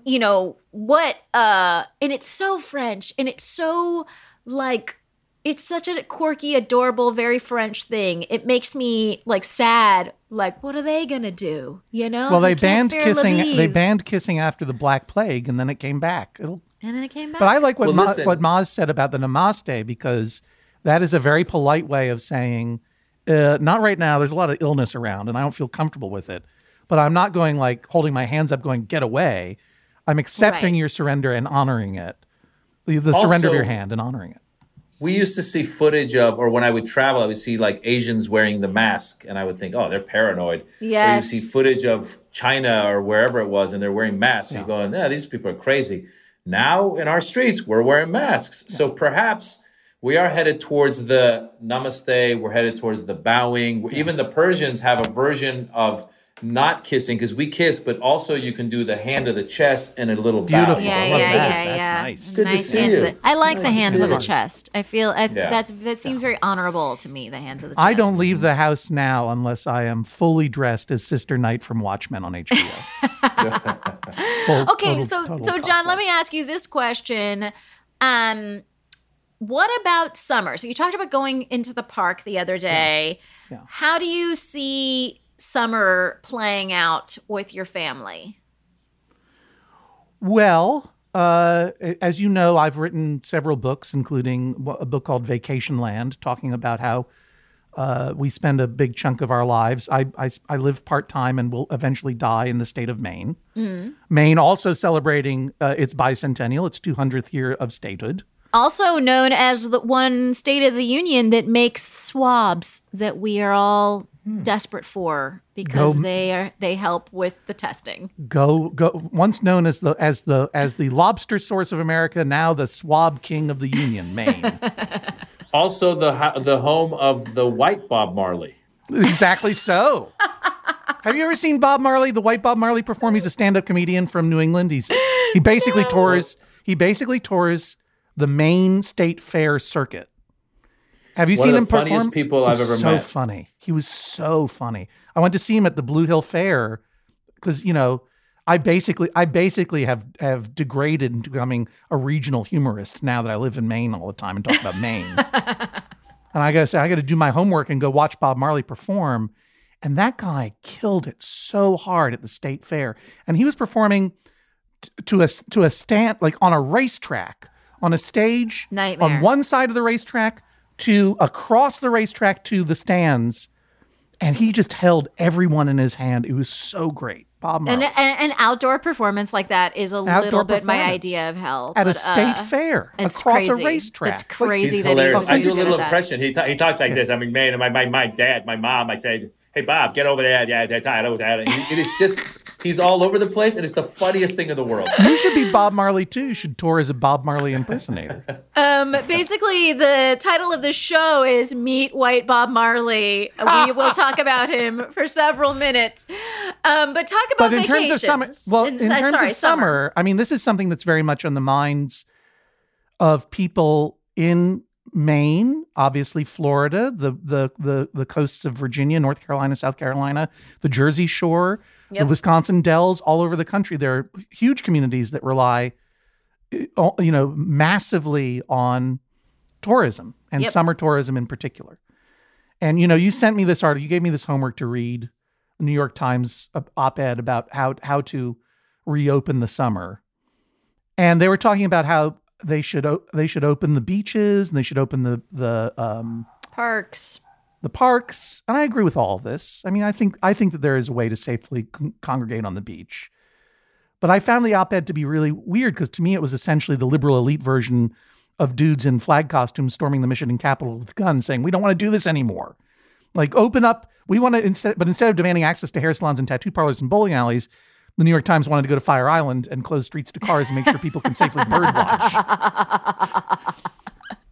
Speaker 6: you know, what uh and it's so French and it's so like it's such a quirky, adorable, very French thing. It makes me like sad. Like, what are they gonna do? You know?
Speaker 7: well, they
Speaker 6: can't
Speaker 7: banned kissing.
Speaker 6: la
Speaker 7: They banned kissing after the Black Plague, and then it came back. It'll,
Speaker 6: and then it came back.
Speaker 7: but I like what
Speaker 8: Well,
Speaker 7: Ma, what Maz said about the namaste because that is a very polite way of saying, uh, not right now. There's a lot of illness around, and I don't feel comfortable with it. But I'm not going like holding my hands up, going get away. I'm accepting
Speaker 8: Right.
Speaker 7: your surrender and honoring it. The, the surrender of your hand and honoring it.
Speaker 8: We used to see footage of, or when I would travel, I would see like Asians wearing the mask, and I would think, oh, they're paranoid. Yeah. you see footage of China or wherever it was, and they're wearing masks. Yeah. You're going, yeah, these people are crazy. Now in our streets, we're wearing masks. So perhaps we are headed towards the namaste. We're headed towards the bowing. Even the Persians have a version of not kissing because we kiss, but also you can do the hand to the chest and a little bow.
Speaker 7: Beautiful.
Speaker 6: Yeah,
Speaker 7: I love
Speaker 6: yeah,
Speaker 7: that.
Speaker 6: yeah,
Speaker 7: That's
Speaker 6: yeah.
Speaker 7: nice.
Speaker 8: Good to
Speaker 6: nice
Speaker 8: see
Speaker 6: hand to
Speaker 8: you.
Speaker 6: the. I like
Speaker 8: Nice
Speaker 6: the hand
Speaker 8: see
Speaker 6: to the chest. I feel I,
Speaker 8: Yeah.
Speaker 6: that's that seems very honorable to me. The hand to the chest.
Speaker 7: I don't leave the house now unless I am fully dressed as Sister Night from Watchmen on HBO. Full-
Speaker 6: okay,
Speaker 7: total-
Speaker 6: so
Speaker 7: total
Speaker 6: so John, let me ask you this question. Um, what about summer? So you talked about going into the park the other day.
Speaker 7: Yeah.
Speaker 6: How do you see summer playing out with your family?
Speaker 7: Well, uh, as you know, I've written several books, including a book called Vacationland, talking about how uh, we spend a big chunk of our lives. I, I, I live part time and will eventually die in the state of Maine.
Speaker 6: Mhm.
Speaker 7: Maine also celebrating uh, its bicentennial, its 200th year of statehood.
Speaker 6: Also known as the one state of the union that makes swabs that we are all hmm. desperate for because
Speaker 7: Go-
Speaker 6: they are they help with the testing.
Speaker 7: Go go once known as the as the as the lobster source of America, now the swab king of the Union, Maine.
Speaker 8: Also, the the home of the white Bob Marley.
Speaker 7: exactly so. Have you ever seen Bob Marley, the white Bob Marley perform? He's a stand-up comedian from New England. He's he basically tours he basically tours the Maine State Fair circuit. Have you?
Speaker 8: One
Speaker 7: seen
Speaker 8: of
Speaker 7: him
Speaker 8: the funniest
Speaker 7: perform?
Speaker 8: people I've ever
Speaker 7: so
Speaker 8: met.
Speaker 7: So funny. He was so funny. I went to see him at the Blue Hill Fair because you know I basically I basically have have degraded into becoming a regional humorist now that I live in Maine all the time and talk about Maine. and I gotta say I gotta do my homework and go watch Bob Marley perform. And that guy killed it so hard at the state fair. And he was performing t- to a to a stand like on a racetrack on a stage
Speaker 6: Nightmare.
Speaker 7: on one side of the racetrack to across the racetrack to the stands, and he just held everyone in his hand. It was so great. Bob
Speaker 6: An,
Speaker 7: Marley
Speaker 6: an, an outdoor performance like that is a
Speaker 7: Outdoor
Speaker 6: little bit my idea of hell.
Speaker 7: At a state
Speaker 6: uh,
Speaker 7: fair,
Speaker 6: it's
Speaker 7: across a racetrack.
Speaker 6: It's crazy
Speaker 8: He's
Speaker 6: that
Speaker 8: hilarious.
Speaker 6: he
Speaker 8: I do a little
Speaker 6: good at that.
Speaker 8: impression. He, ta- he talks like this. I mean, man, my, my, my dad, my mom, I'd say, hey, Bob, get over there. Yeah, they're tired of that. It is just, he's all over the place, and it's the funniest thing in the world.
Speaker 7: You should be Bob Marley too. You should tour as a Bob Marley impersonator.
Speaker 6: Um, basically, the title of the show is Meet White Bob Marley. We will talk about him for several minutes. Um, but talk about
Speaker 7: but in terms of summer,
Speaker 6: vacations.
Speaker 7: well,
Speaker 6: In-
Speaker 7: in
Speaker 6: uh,
Speaker 7: terms
Speaker 6: sorry,
Speaker 7: of summer, I mean, this is something that's very much on the minds of people in Maine, obviously Florida, the the the the coasts of Virginia, North Carolina, South Carolina, the Jersey Shore, the Wisconsin Dells, all over the country. There are huge communities that rely, uh, you know, massively on tourism and
Speaker 6: Yep.
Speaker 7: summer tourism in particular. And you know, you sent me this article. You gave me this homework to read, the New York Times op- op-ed about how how to reopen the summer, and they were talking about how they should o- they should open the beaches and they should open the the um,
Speaker 6: Parks.
Speaker 7: the parks. And I agree with all of this. I mean, I think I think that there is a way to safely con- congregate on the beach. But I found the op-ed to be really weird because to me it was essentially the liberal elite version of dudes in flag costumes storming the Michigan Capitol with guns, saying we don't want to do this anymore. Like open up, we want to instead, but instead of demanding access to hair salons and tattoo parlors and bowling alleys, the New York Times wanted to go to Fire Island and close streets to cars and make sure people can safely birdwatch.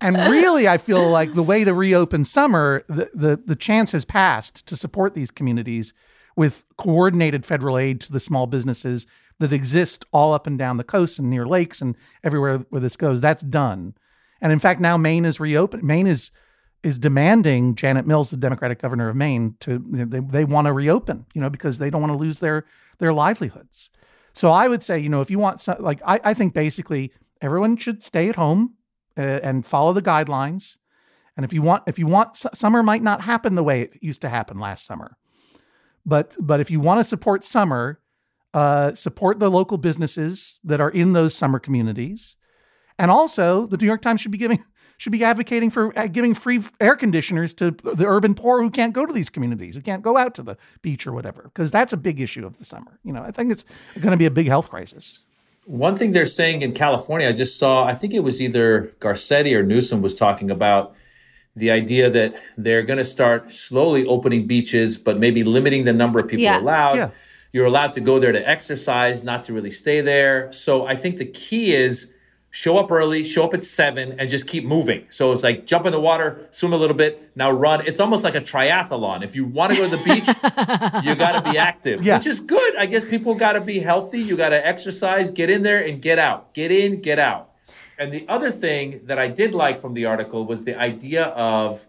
Speaker 7: And really, I feel like the way to reopen summer, the, the, the chance has passed to support these communities with coordinated federal aid to the small businesses that exist all up and down the coast and near lakes and everywhere where this goes. That's done. And in fact, now Maine is reopened. Maine is is demanding Janet Mills, the Democratic governor of Maine, to they, they want to reopen, you know, because they don't want to lose their their livelihoods. So I would say, you know, if you want, some, like, I, I think basically everyone should stay at home uh, and follow the guidelines. And if you want, if you want, summer might not happen the way it used to happen last summer, but but if you want to support summer, uh, support the local businesses that are in those summer communities, and also the New York Times should be giving should be advocating for uh, giving free air conditioners to the urban poor who can't go to these communities, who can't go out to the beach or whatever, because that's a big issue of the summer. You know, I think it's going to be a big health crisis.
Speaker 8: One thing they're saying in California, I just saw, I think it was either Garcetti or Newsom was talking about the idea that they're going to start slowly opening beaches, but maybe limiting the number of people
Speaker 6: Yeah.
Speaker 8: allowed.
Speaker 7: Yeah.
Speaker 8: You're allowed to go there to exercise, not to really stay there. So I think the key is show up early, show up at seven, and just keep moving. So it's like jump in the water, swim a little bit, now run. It's almost like a triathlon. If you want to go to the beach, you got to be active,
Speaker 7: Yeah.
Speaker 8: which is good. I guess people got to be healthy. You got to exercise, get in there and get out. Get in, get out. And the other thing that I did like from the article was the idea of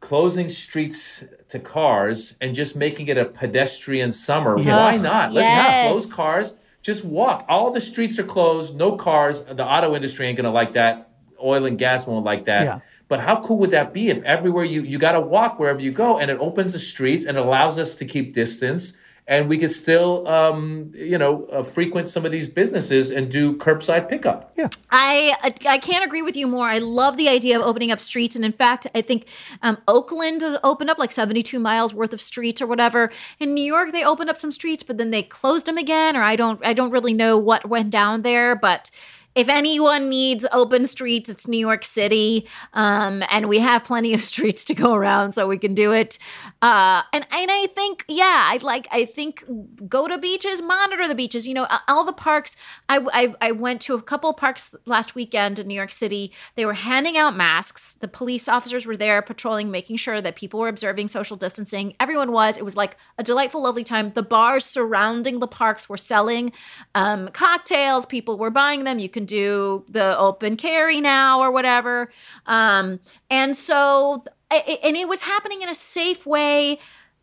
Speaker 8: closing streets to cars and just making it a pedestrian summer.
Speaker 7: Yes.
Speaker 8: Why not? Let's
Speaker 6: Yes.
Speaker 8: just close cars. Just walk. All the streets are closed, no cars. The auto industry ain't gonna like that. Oil and gas won't like that.
Speaker 7: Yeah.
Speaker 8: But how cool would that be if everywhere you you got to walk wherever you go, and it opens the streets and allows us to keep distance, and we could still, um, you know, uh, frequent some of these businesses and do curbside pickup.
Speaker 7: Yeah.
Speaker 6: I I can't agree with you more. I love the idea of opening up streets, and in fact, I think um, Oakland has opened up like seventy-two miles worth of streets or whatever. In New York, they opened up some streets, but then they closed them again, or I don't I don't really know what went down there, but. If anyone needs open streets, it's New York City, um, and we have plenty of streets to go around, so we can do it. Uh, and and I think, yeah, I like. I think go to beaches, monitor the beaches. You know, all the parks. I, I I went to a couple parks last weekend in New York City. They were handing out masks. The police officers were there patrolling, making sure that people were observing social distancing. Everyone was. It was like a delightful, lovely time. The bars surrounding the parks were selling um, cocktails. People were buying them. You can do the open carry now or whatever. Um, and so, and it was happening in a safe way.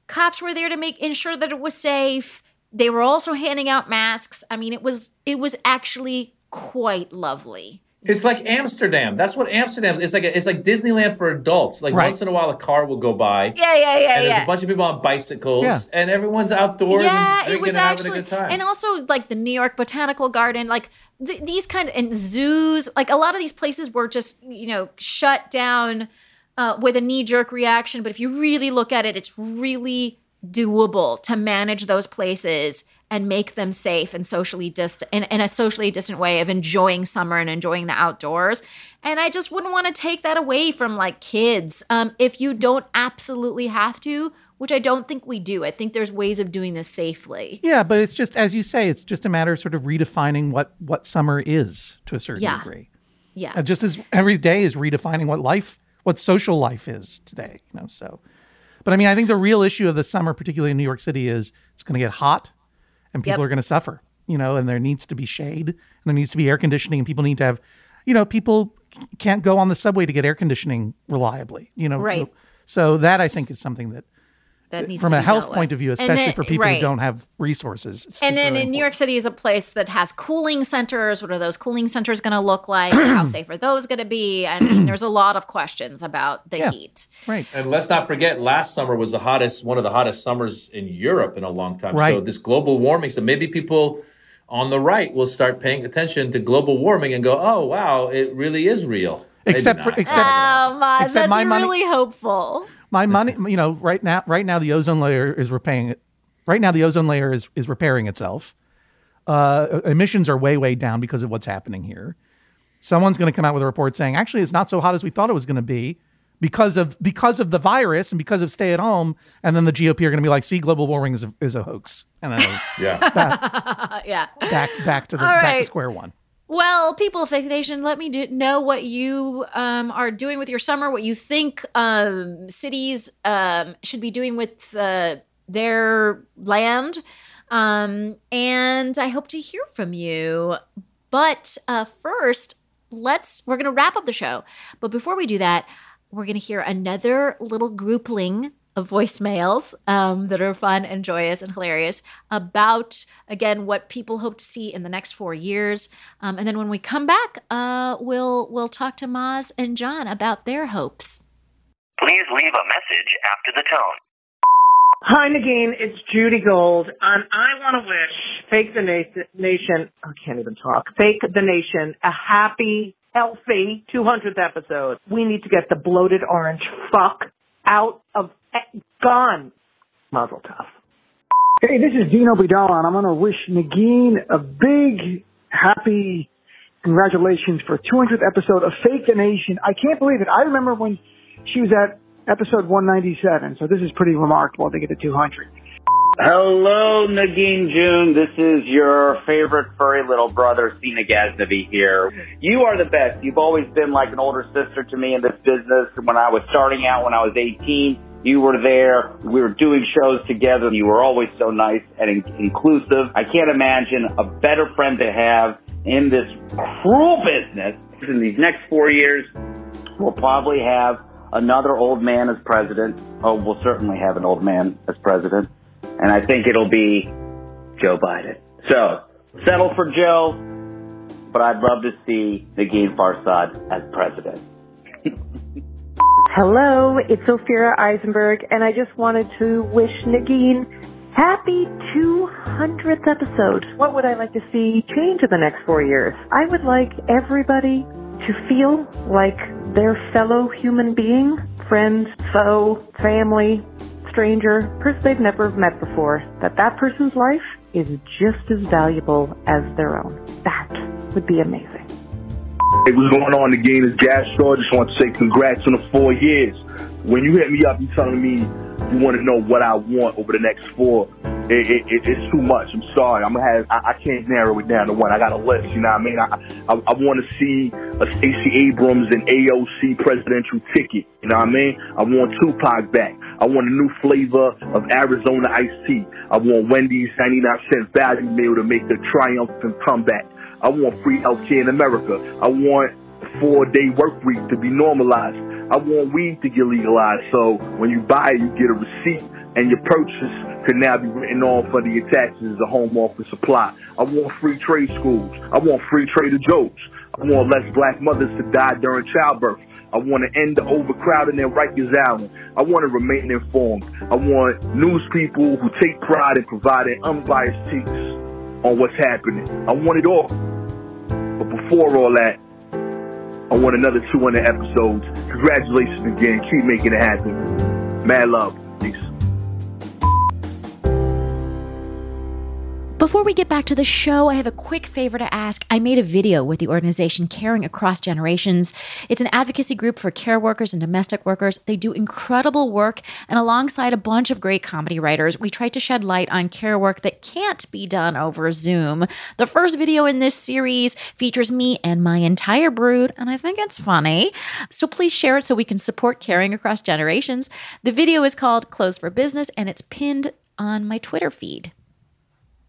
Speaker 6: Cops were there to make ensure that it was safe. They were also handing out masks. I mean, it was it was actually quite lovely.
Speaker 8: It's like Amsterdam. That's what Amsterdam is. It's like a, it's like Disneyland for adults. Like
Speaker 7: Right.
Speaker 8: once in a while, a car will go by.
Speaker 6: Yeah, yeah, yeah,
Speaker 8: and there's
Speaker 6: yeah.
Speaker 8: a bunch of people on bicycles,
Speaker 7: Yeah.
Speaker 8: and everyone's outdoors
Speaker 6: yeah,
Speaker 8: and
Speaker 6: it was
Speaker 8: and having
Speaker 6: actually,
Speaker 8: a good time.
Speaker 6: and also like the New York Botanical Garden, like th- these kind of and zoos. Like a lot of these places were just you know shut down uh, with a knee jerk reaction, but if you really look at it, it's really doable to manage those places and make them safe and socially distant in, in a socially distant way of enjoying summer and enjoying the outdoors. And I just wouldn't want to take that away from like kids. Um, if you don't absolutely have to, which I don't think we do. I think there's ways of doing this safely.
Speaker 7: Yeah, but it's just as you say, it's just a matter of sort of redefining what what summer is to a certain
Speaker 6: Yeah.
Speaker 7: degree.
Speaker 6: Yeah.
Speaker 7: Uh, just as every day is redefining what life, what social life is today. You know, so. But I mean, I think the real issue of the summer, particularly in New York City, is it's going to get hot, and people
Speaker 6: Yep.
Speaker 7: are going to suffer. You know, and there needs to be shade, and there needs to be air conditioning, and people need to have, you know, people can't go on the subway to get air conditioning reliably. You know,
Speaker 6: Right.
Speaker 7: So that I think is something that,
Speaker 6: That needs
Speaker 7: from
Speaker 6: to
Speaker 7: a health
Speaker 6: dealt
Speaker 7: point
Speaker 6: with.
Speaker 7: of view, especially
Speaker 6: then-
Speaker 7: for people
Speaker 6: right.
Speaker 7: who don't have resources. it's-
Speaker 6: And
Speaker 7: it's
Speaker 6: then
Speaker 7: really
Speaker 6: in New York City is a place that has cooling centers. What are those cooling centers going to look like? How safe are those going to be? I mean, there's a lot of questions about the
Speaker 8: Yeah.
Speaker 6: heat.
Speaker 7: Right.
Speaker 8: And let's not forget, last summer was the hottest, one of the hottest summers in Europe in a long time. So this global warming, so maybe people on the right will start paying attention to global warming and go, "Oh, wow, it really is real." Maybe
Speaker 7: Except for- except-
Speaker 6: Oh, my,
Speaker 7: Except
Speaker 6: that's
Speaker 7: my money-
Speaker 6: really hopeful.
Speaker 7: My money you know right now right now the ozone layer is repaying it right now the ozone layer is is repairing itself. Uh emissions are way way down because of what's happening here. Someone's going to come out with a report saying actually it's not so hot as we thought it was going to be because of because of the virus and because of stay at home and then the gop are going to be like see global warming is a, is a hoax. And then
Speaker 8: yeah.
Speaker 6: yeah.
Speaker 7: back back to the
Speaker 6: All
Speaker 7: back to square one
Speaker 6: Well, people of Fake Nation, let me do, know what you um, are doing with your summer, what you think um, cities um, should be doing with uh, their land. Um, and I hope to hear from you. But uh, first, let's, we're going to wrap up the show. But before we do that, we're going to hear another little groupling of voicemails um, that are fun and joyous and hilarious about again what people hope to see in the next four years um, and then when we come back uh, we'll we'll talk to Maz and John about their hopes
Speaker 9: Please leave a message after the tone.
Speaker 4: Hi, Negin. It's Judy Gold, and I want to wish Fake the Na- Nation, I can't even talk, Fake the Nation a happy, healthy 200th episode. We need to get the bloated orange fuck out of, gone. Mazel tov.
Speaker 17: Hey, this is Dean Obeidallah, and I'm going to wish Negin a big, happy congratulations for 200th episode of Fake the Nation. I can't believe it. I remember when she was at episode 197, so this is pretty remarkable to get to 200.
Speaker 18: Hello, Negin June. This is your favorite furry little brother, Sina Ghaznavi here. You are the best. You've always been like an older sister to me in this business. When I was starting out, when I was 18, you were there. We were doing shows together. You were always so nice and in- inclusive. I can't imagine a better friend to have in this cruel business. In these next four years, we'll probably have another old man as president. Oh, we'll certainly have an old man as president. And I think it'll be Joe Biden. So, settle for Joe, but I'd love to see Negin Farsad as president.
Speaker 19: Hello, it's Ophira Eisenberg, and I just wanted to wish Negin happy 200th episode. What would I like to see change in the next four years? I would like everybody to feel like their fellow human being, friend, foe, family, stranger, person they've never met before, that that person's life is just as valuable as their own. That would be amazing.
Speaker 20: Hey, what's going on again? It's Gas Shaw. Just want to say congrats on the four years. When you hit me up, you telling me you want to know what I want over the next four. It, it, it, it's too much. I'm sorry. I'm gonna have. I, I can't narrow it down to one. I got a list. You know what I mean? I I, I want to see a Stacey Abrams and AOC presidential ticket. You know what I mean? I want Tupac back. I want a new flavor of Arizona iced tea. I want Wendy's 99 cent value meal to make the triumphant comeback. I want free healthcare in America. I want four day work week to be normalized. I want weed to get legalized. So when you buy you get a receipt and your purchase can now be written off under your taxes as a home office supply. I want free trade schools. I want free Trader Joe's. I want less black mothers to die during childbirth. I want to end the overcrowding in Rikers Island. I want to remain informed. I want news people who take pride in providing unbiased takes on what's happening. I want it all. But before all that, I want another 200 episodes. Congratulations again. Keep making it happen. Mad love.
Speaker 6: Before we get back to the show, I have a quick favor to ask. I made a video with the organization Caring Across Generations. It's an advocacy group for care workers and domestic workers. They do incredible work, and alongside a bunch of great comedy writers, we try to shed light on care work that can't be done over Zoom. The first video in this series features me and my entire brood, and I think it's funny. So please share it so we can support Caring Across Generations. The video is called Clothes for Business, and it's pinned on my Twitter feed.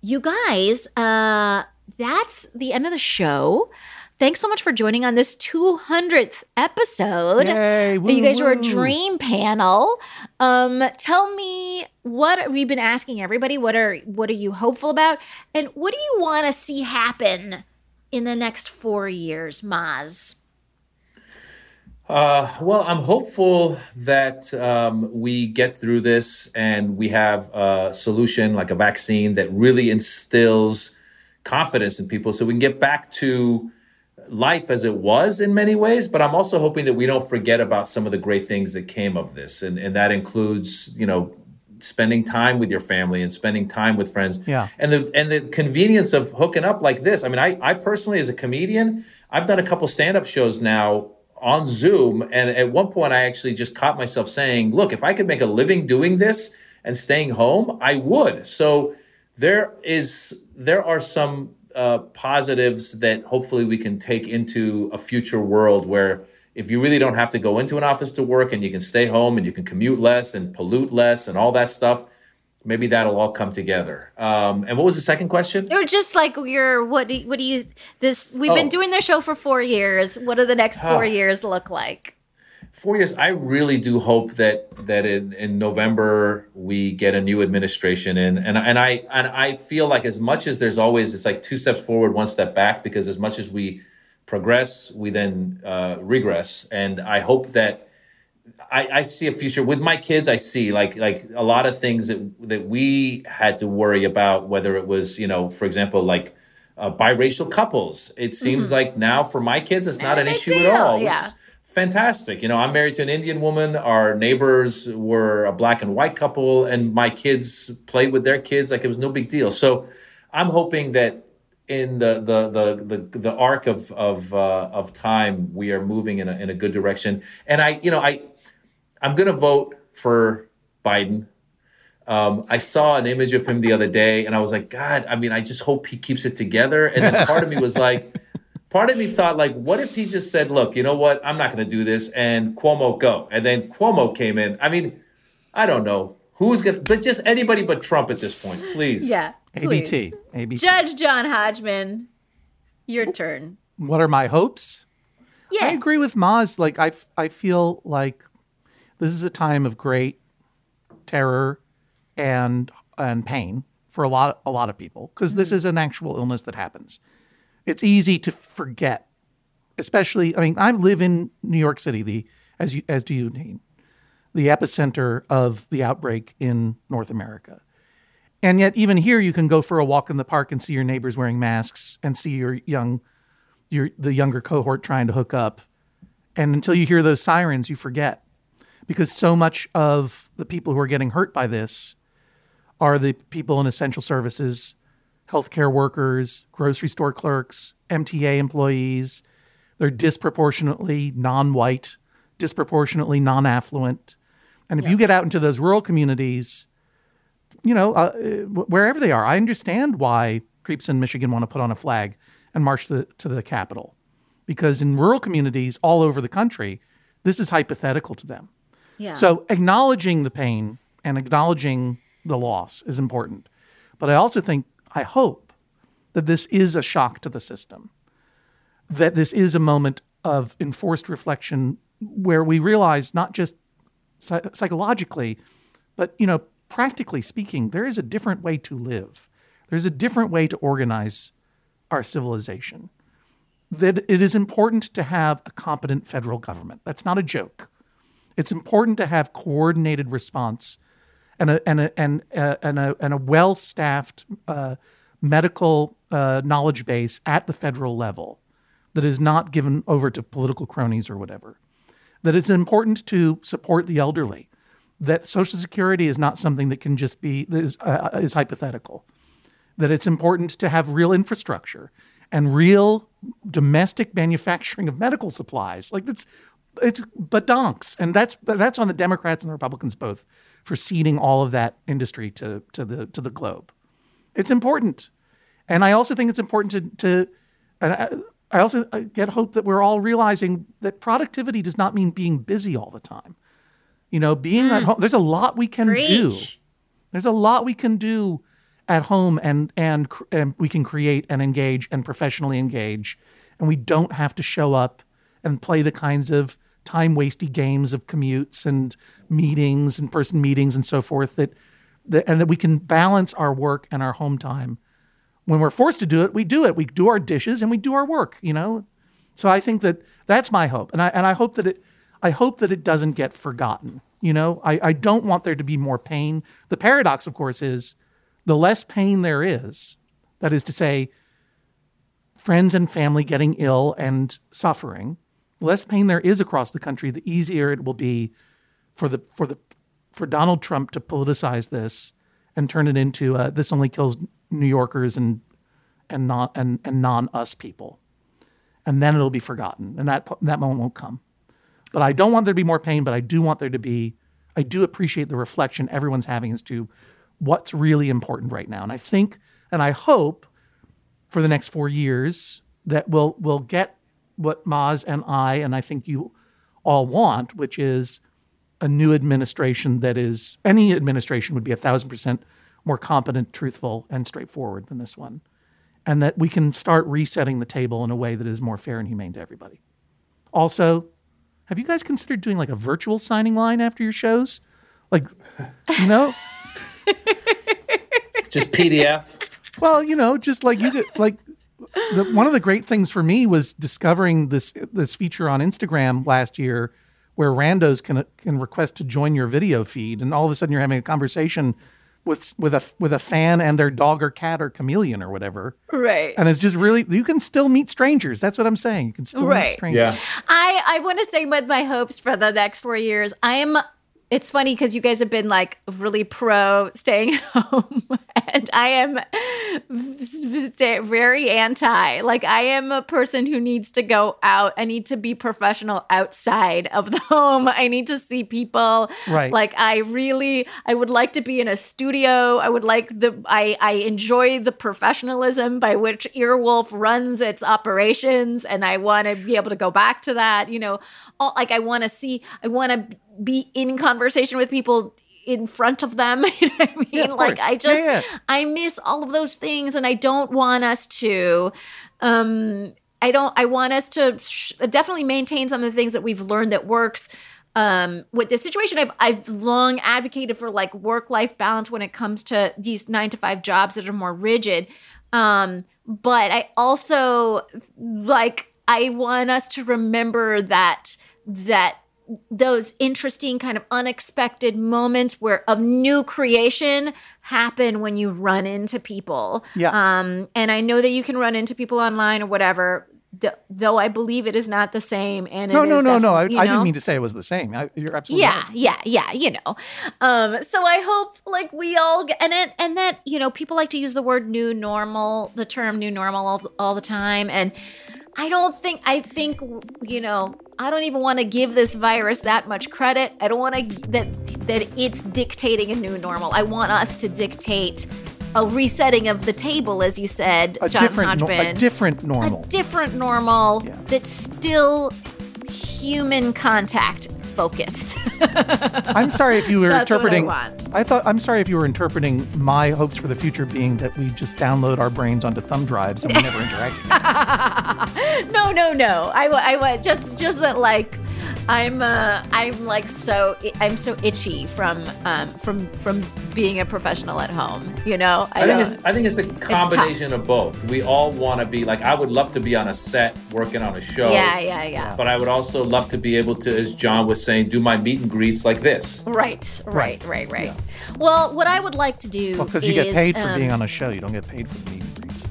Speaker 6: You guys, uh, that's the end of the show. Thanks so much for joining on this 200th episode.
Speaker 7: Yay,
Speaker 6: you guys were a dream panel. Um, tell me what we've been asking everybody. What are what are you hopeful about, and what do you want to see happen in the next four years, Maz?
Speaker 8: Uh, well, I'm hopeful that um, we get through this and we have a solution like a vaccine that really instills confidence in people so we can get back to life as it was in many ways. But I'm also hoping that we don't forget about some of the great things that came of this. And, and that includes, you know, spending time with your family and spending time with friends
Speaker 7: Yeah.
Speaker 8: and the and the convenience of hooking up like this. I mean, I I personally as a comedian, I've done a couple stand-up shows now on Zoom, and at one point I actually just caught myself saying, "Look, if I could make a living doing this and staying home, I would." So there is there are some uh, positives that hopefully we can take into a future world where if you really don't have to go into an office to work and you can stay home and you can commute less and pollute less and all that stuff, maybe that'll all come together. Um, and what was the second question?
Speaker 6: Or just like your what? Do, what do you? This we've been
Speaker 8: Oh.
Speaker 6: doing the show for four years. What do the next four
Speaker 8: Ah.
Speaker 6: years look like?
Speaker 8: Four years. I really do hope that that in, in November we get a new administration in, and and I and I feel like as much as there's always it's like two steps forward, one step back, because as much as we progress, we then uh, regress, and I hope that I, I see a future with my kids. I see like like a lot of things that that we had to worry about, whether it was you know, for example, like. Uh, biracial couples. It seems
Speaker 6: Mhm.
Speaker 8: like now for my kids, it's not
Speaker 6: Not a
Speaker 8: an issue
Speaker 6: deal,
Speaker 8: at all.
Speaker 6: yeah.
Speaker 8: fantastic. You know, I'm married to an Indian woman. Our neighbors were a black and white couple, and my kids played with their kids like it was no big deal. So I'm hoping that in the the the the, the arc of of uh, of time, we are moving in a in a good direction. And I, you know, I I'm gonna vote for Biden. Um, I saw an image of him the other day, and I was like, God, I mean, I just hope he keeps it together. And then part of me was like, part of me thought, like, what if he just said, Look, you know what? I'm not going to do this, and Cuomo go. And then Cuomo came in. I mean, I don't know who's going to, but just anybody but Trump at this point, please.
Speaker 6: Yeah, please.
Speaker 7: ABT. ABT.
Speaker 6: Judge John Hodgman, your turn.
Speaker 7: What are my hopes?
Speaker 6: Yeah.
Speaker 7: I agree with Maz. Like I, I feel like this is a time of great terror and and pain for a lot a lot of people because this mm-hmm. is an actual illness that happens. It's easy to forget, especially. I mean, I live in New York City, the as you as do you, Dean, the epicenter of the outbreak in North America. And yet, even here, you can go for a walk in the park and see your neighbors wearing masks and see your young, your the younger cohort trying to hook up. And until you hear those sirens, you forget, because so much of the people who are getting hurt by this are the people in essential services, healthcare workers, grocery store clerks, MTA employees. They're disproportionately non-white, disproportionately non-affluent. And if you get out into those rural communities, you know, uh, wherever they are. I understand why creeps in Michigan want to put on a flag and march to the, to the Capitol, because in rural communities all over the country, this is hypothetical to them. So acknowledging the pain and acknowledging the loss is important. But I also think, I hope that this is a shock to the system, that this is a moment of enforced reflection where we realize not just psy- psychologically, but you know, practically speaking, there is a different way to live. There's a different way to organize our civilization. That it is important to have a competent federal government. That's not a joke. It's important to have coordinated response and a and a and a, and a, and a well-staffed uh, medical uh, knowledge base at the federal level that is not given over to political cronies or whatever. That it's important to support the elderly. That Social Security is not something that can just be is, uh, is hypothetical. That it's important to have real infrastructure and real domestic manufacturing of medical supplies. Like it's it's badonks, and that's that's on the Democrats and the Republicans both for ceding all of that industry to to the to the globe. It's important, and I also think it's important to to. And I, I also get hope that we're all realizing that productivity does not mean being busy all the time. You know, being at hmm. home. There's a lot we can do. There's a lot we can do at home, and and and we can create and engage and professionally engage, and we don't have to show up and play the kinds of time wasty games of commutes and meetings and person meetings and so forth that, that and that we can balance our work and our home time. When we're forced to do it we do it. We do our dishes and we do our work you know? So i think that that's my hope. And i and i hope that it i hope that it doesn't get forgotten you know? I i don't want there to be more pain. The paradox of course is the less pain there is that is to say friends and family getting ill and suffering less pain there is across the country, the easier it will be for the for the for Donald Trump to politicize this and turn it into uh, this only kills New Yorkers and and not and, and non us people, and then it'll be forgotten, and that that moment won't come. But I don't want there to be more pain, but I do want there to be. I do appreciate the reflection everyone's having as to what's really important right now, and I think and I hope for the next four years that we'll we'll get what Maz and I and I think you all want, which is a new administration that is any administration would be a thousand percent more competent, truthful, and straightforward than this one, and that we can start resetting the table in a way that is more fair and humane to everybody. Also, have you guys considered doing like a virtual signing line after your shows? Like, you know,
Speaker 8: Just PDF.
Speaker 7: Well, you know, just like you get like the, one of the great things for me was discovering this this feature on Instagram last year where randos can can request to join your video feed and all of a sudden you're having a conversation with with a with a fan and their dog or cat or chameleon or whatever.
Speaker 6: Right.
Speaker 7: And it's just really you can still meet strangers. That's what I'm saying. You can still meet
Speaker 6: Right.
Speaker 7: strangers.
Speaker 6: I I want to say with my hopes for the next four years, I am. It's funny because you guys have been like really pro staying at home, and I am very anti. Like I am a person who needs to go out. I need to be professional outside of the home. I need to see people.
Speaker 21: Right.
Speaker 6: Like I really, I would like to be in a studio. I would like the. I I enjoy the professionalism by which Earwolf runs its operations, and I want to be able to go back to that. You know, all, like I want to see. I want to be in conversation with people in front of them. you know what I mean?
Speaker 21: of
Speaker 6: like
Speaker 21: course.
Speaker 6: I just
Speaker 21: Yeah, yeah.
Speaker 6: I miss all of those things and I don't want us to um I don't I want us to sh- definitely maintain some of the things that we've learned that works um with this situation I've I've long advocated for like work life balance when it comes to these 9 to 5 jobs that are more rigid um but I also like I want us to remember that that those interesting kind of unexpected moments where of new creation happen when you run into people.
Speaker 21: Yeah.
Speaker 6: Um and I know that you can run into people online or whatever th- though I believe it is not the same and
Speaker 7: No, no, no, no. I, I didn't mean to say it was the same. I, you're absolutely
Speaker 6: yeah
Speaker 7: right.
Speaker 6: yeah yeah you know um so i hope like we all get and it and that you know people like to use the word new normal the term new normal all, all the time and i don't think i think you know i don't even want to give this virus that much credit. I don't want to that that it's dictating a new normal. I want us to dictate a resetting of the table as you said
Speaker 7: A
Speaker 6: john
Speaker 7: different, no- a different normal.
Speaker 6: a different normal that's still human contact focused.
Speaker 7: I'm sorry if you were
Speaker 6: That's I
Speaker 7: interpreting.
Speaker 6: want.
Speaker 7: I thought I'm sorry if you were interpreting my hopes for the future being that we just download our brains onto thumb drives and we never interact.
Speaker 6: no, no, no. I, I just just that like I'm uh I'm like so I'm so itchy from um from from being a professional at home. You know,
Speaker 8: I, think it's I think it's a
Speaker 6: tough.
Speaker 8: combination of both. We all want to be like I would love to be on a set working on a show.
Speaker 6: Yeah, yeah, yeah.
Speaker 8: But I would also love to be able to, as John was saying, do my meet and greets like this.
Speaker 6: Right, right, right, right. Well, what I would like to do
Speaker 7: Well, because
Speaker 6: is
Speaker 7: you get paid for
Speaker 6: um,
Speaker 7: being on a show, you don't get paid for the meet and greets.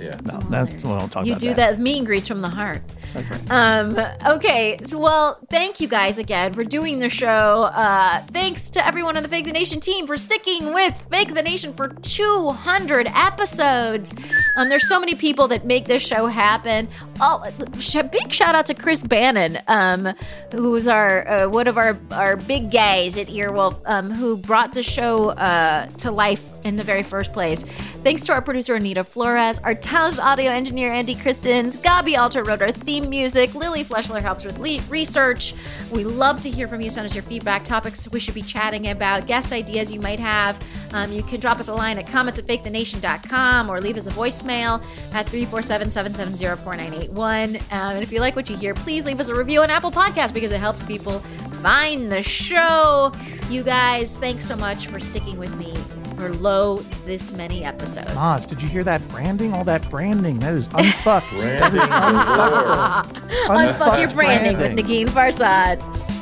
Speaker 8: Yeah.
Speaker 7: No, that's what I'll talk
Speaker 6: you
Speaker 7: about.
Speaker 6: You do that meet and greets from the heart. Um, okay, so, well, thank you guys again for doing the show. Uh, thanks to everyone on the Fake the Nation team for sticking with Fake the Nation for 200 episodes. Um, there's so many people that make this show happen. Oh, big shout out to Chris Bannon, um, who was our uh, one of our our big guys at Earwolf, um, who brought the show uh, to life in the very first place. Thanks to our producer Anita Flores, our talented audio engineer Andy Christens, Gabi Alter wrote our theme music, Lily Fleshler helps with le- research. We love to hear from you. Send us your feedback, topics we should be chatting about, guest ideas you might have. Um, you can drop us a line at comments at fakethenation.com or leave us a voicemail at 347 770 4981. And if you like what you hear, please leave us a review on Apple Podcasts because it helps people find the show. You guys, thanks so much for sticking with me for low this many episodes.
Speaker 7: Maz, did you hear that branding? All that branding. That is unfucked.
Speaker 8: Branding
Speaker 7: unfucked.
Speaker 6: Unfuck your branding with
Speaker 7: branding.
Speaker 6: Negin Farsad.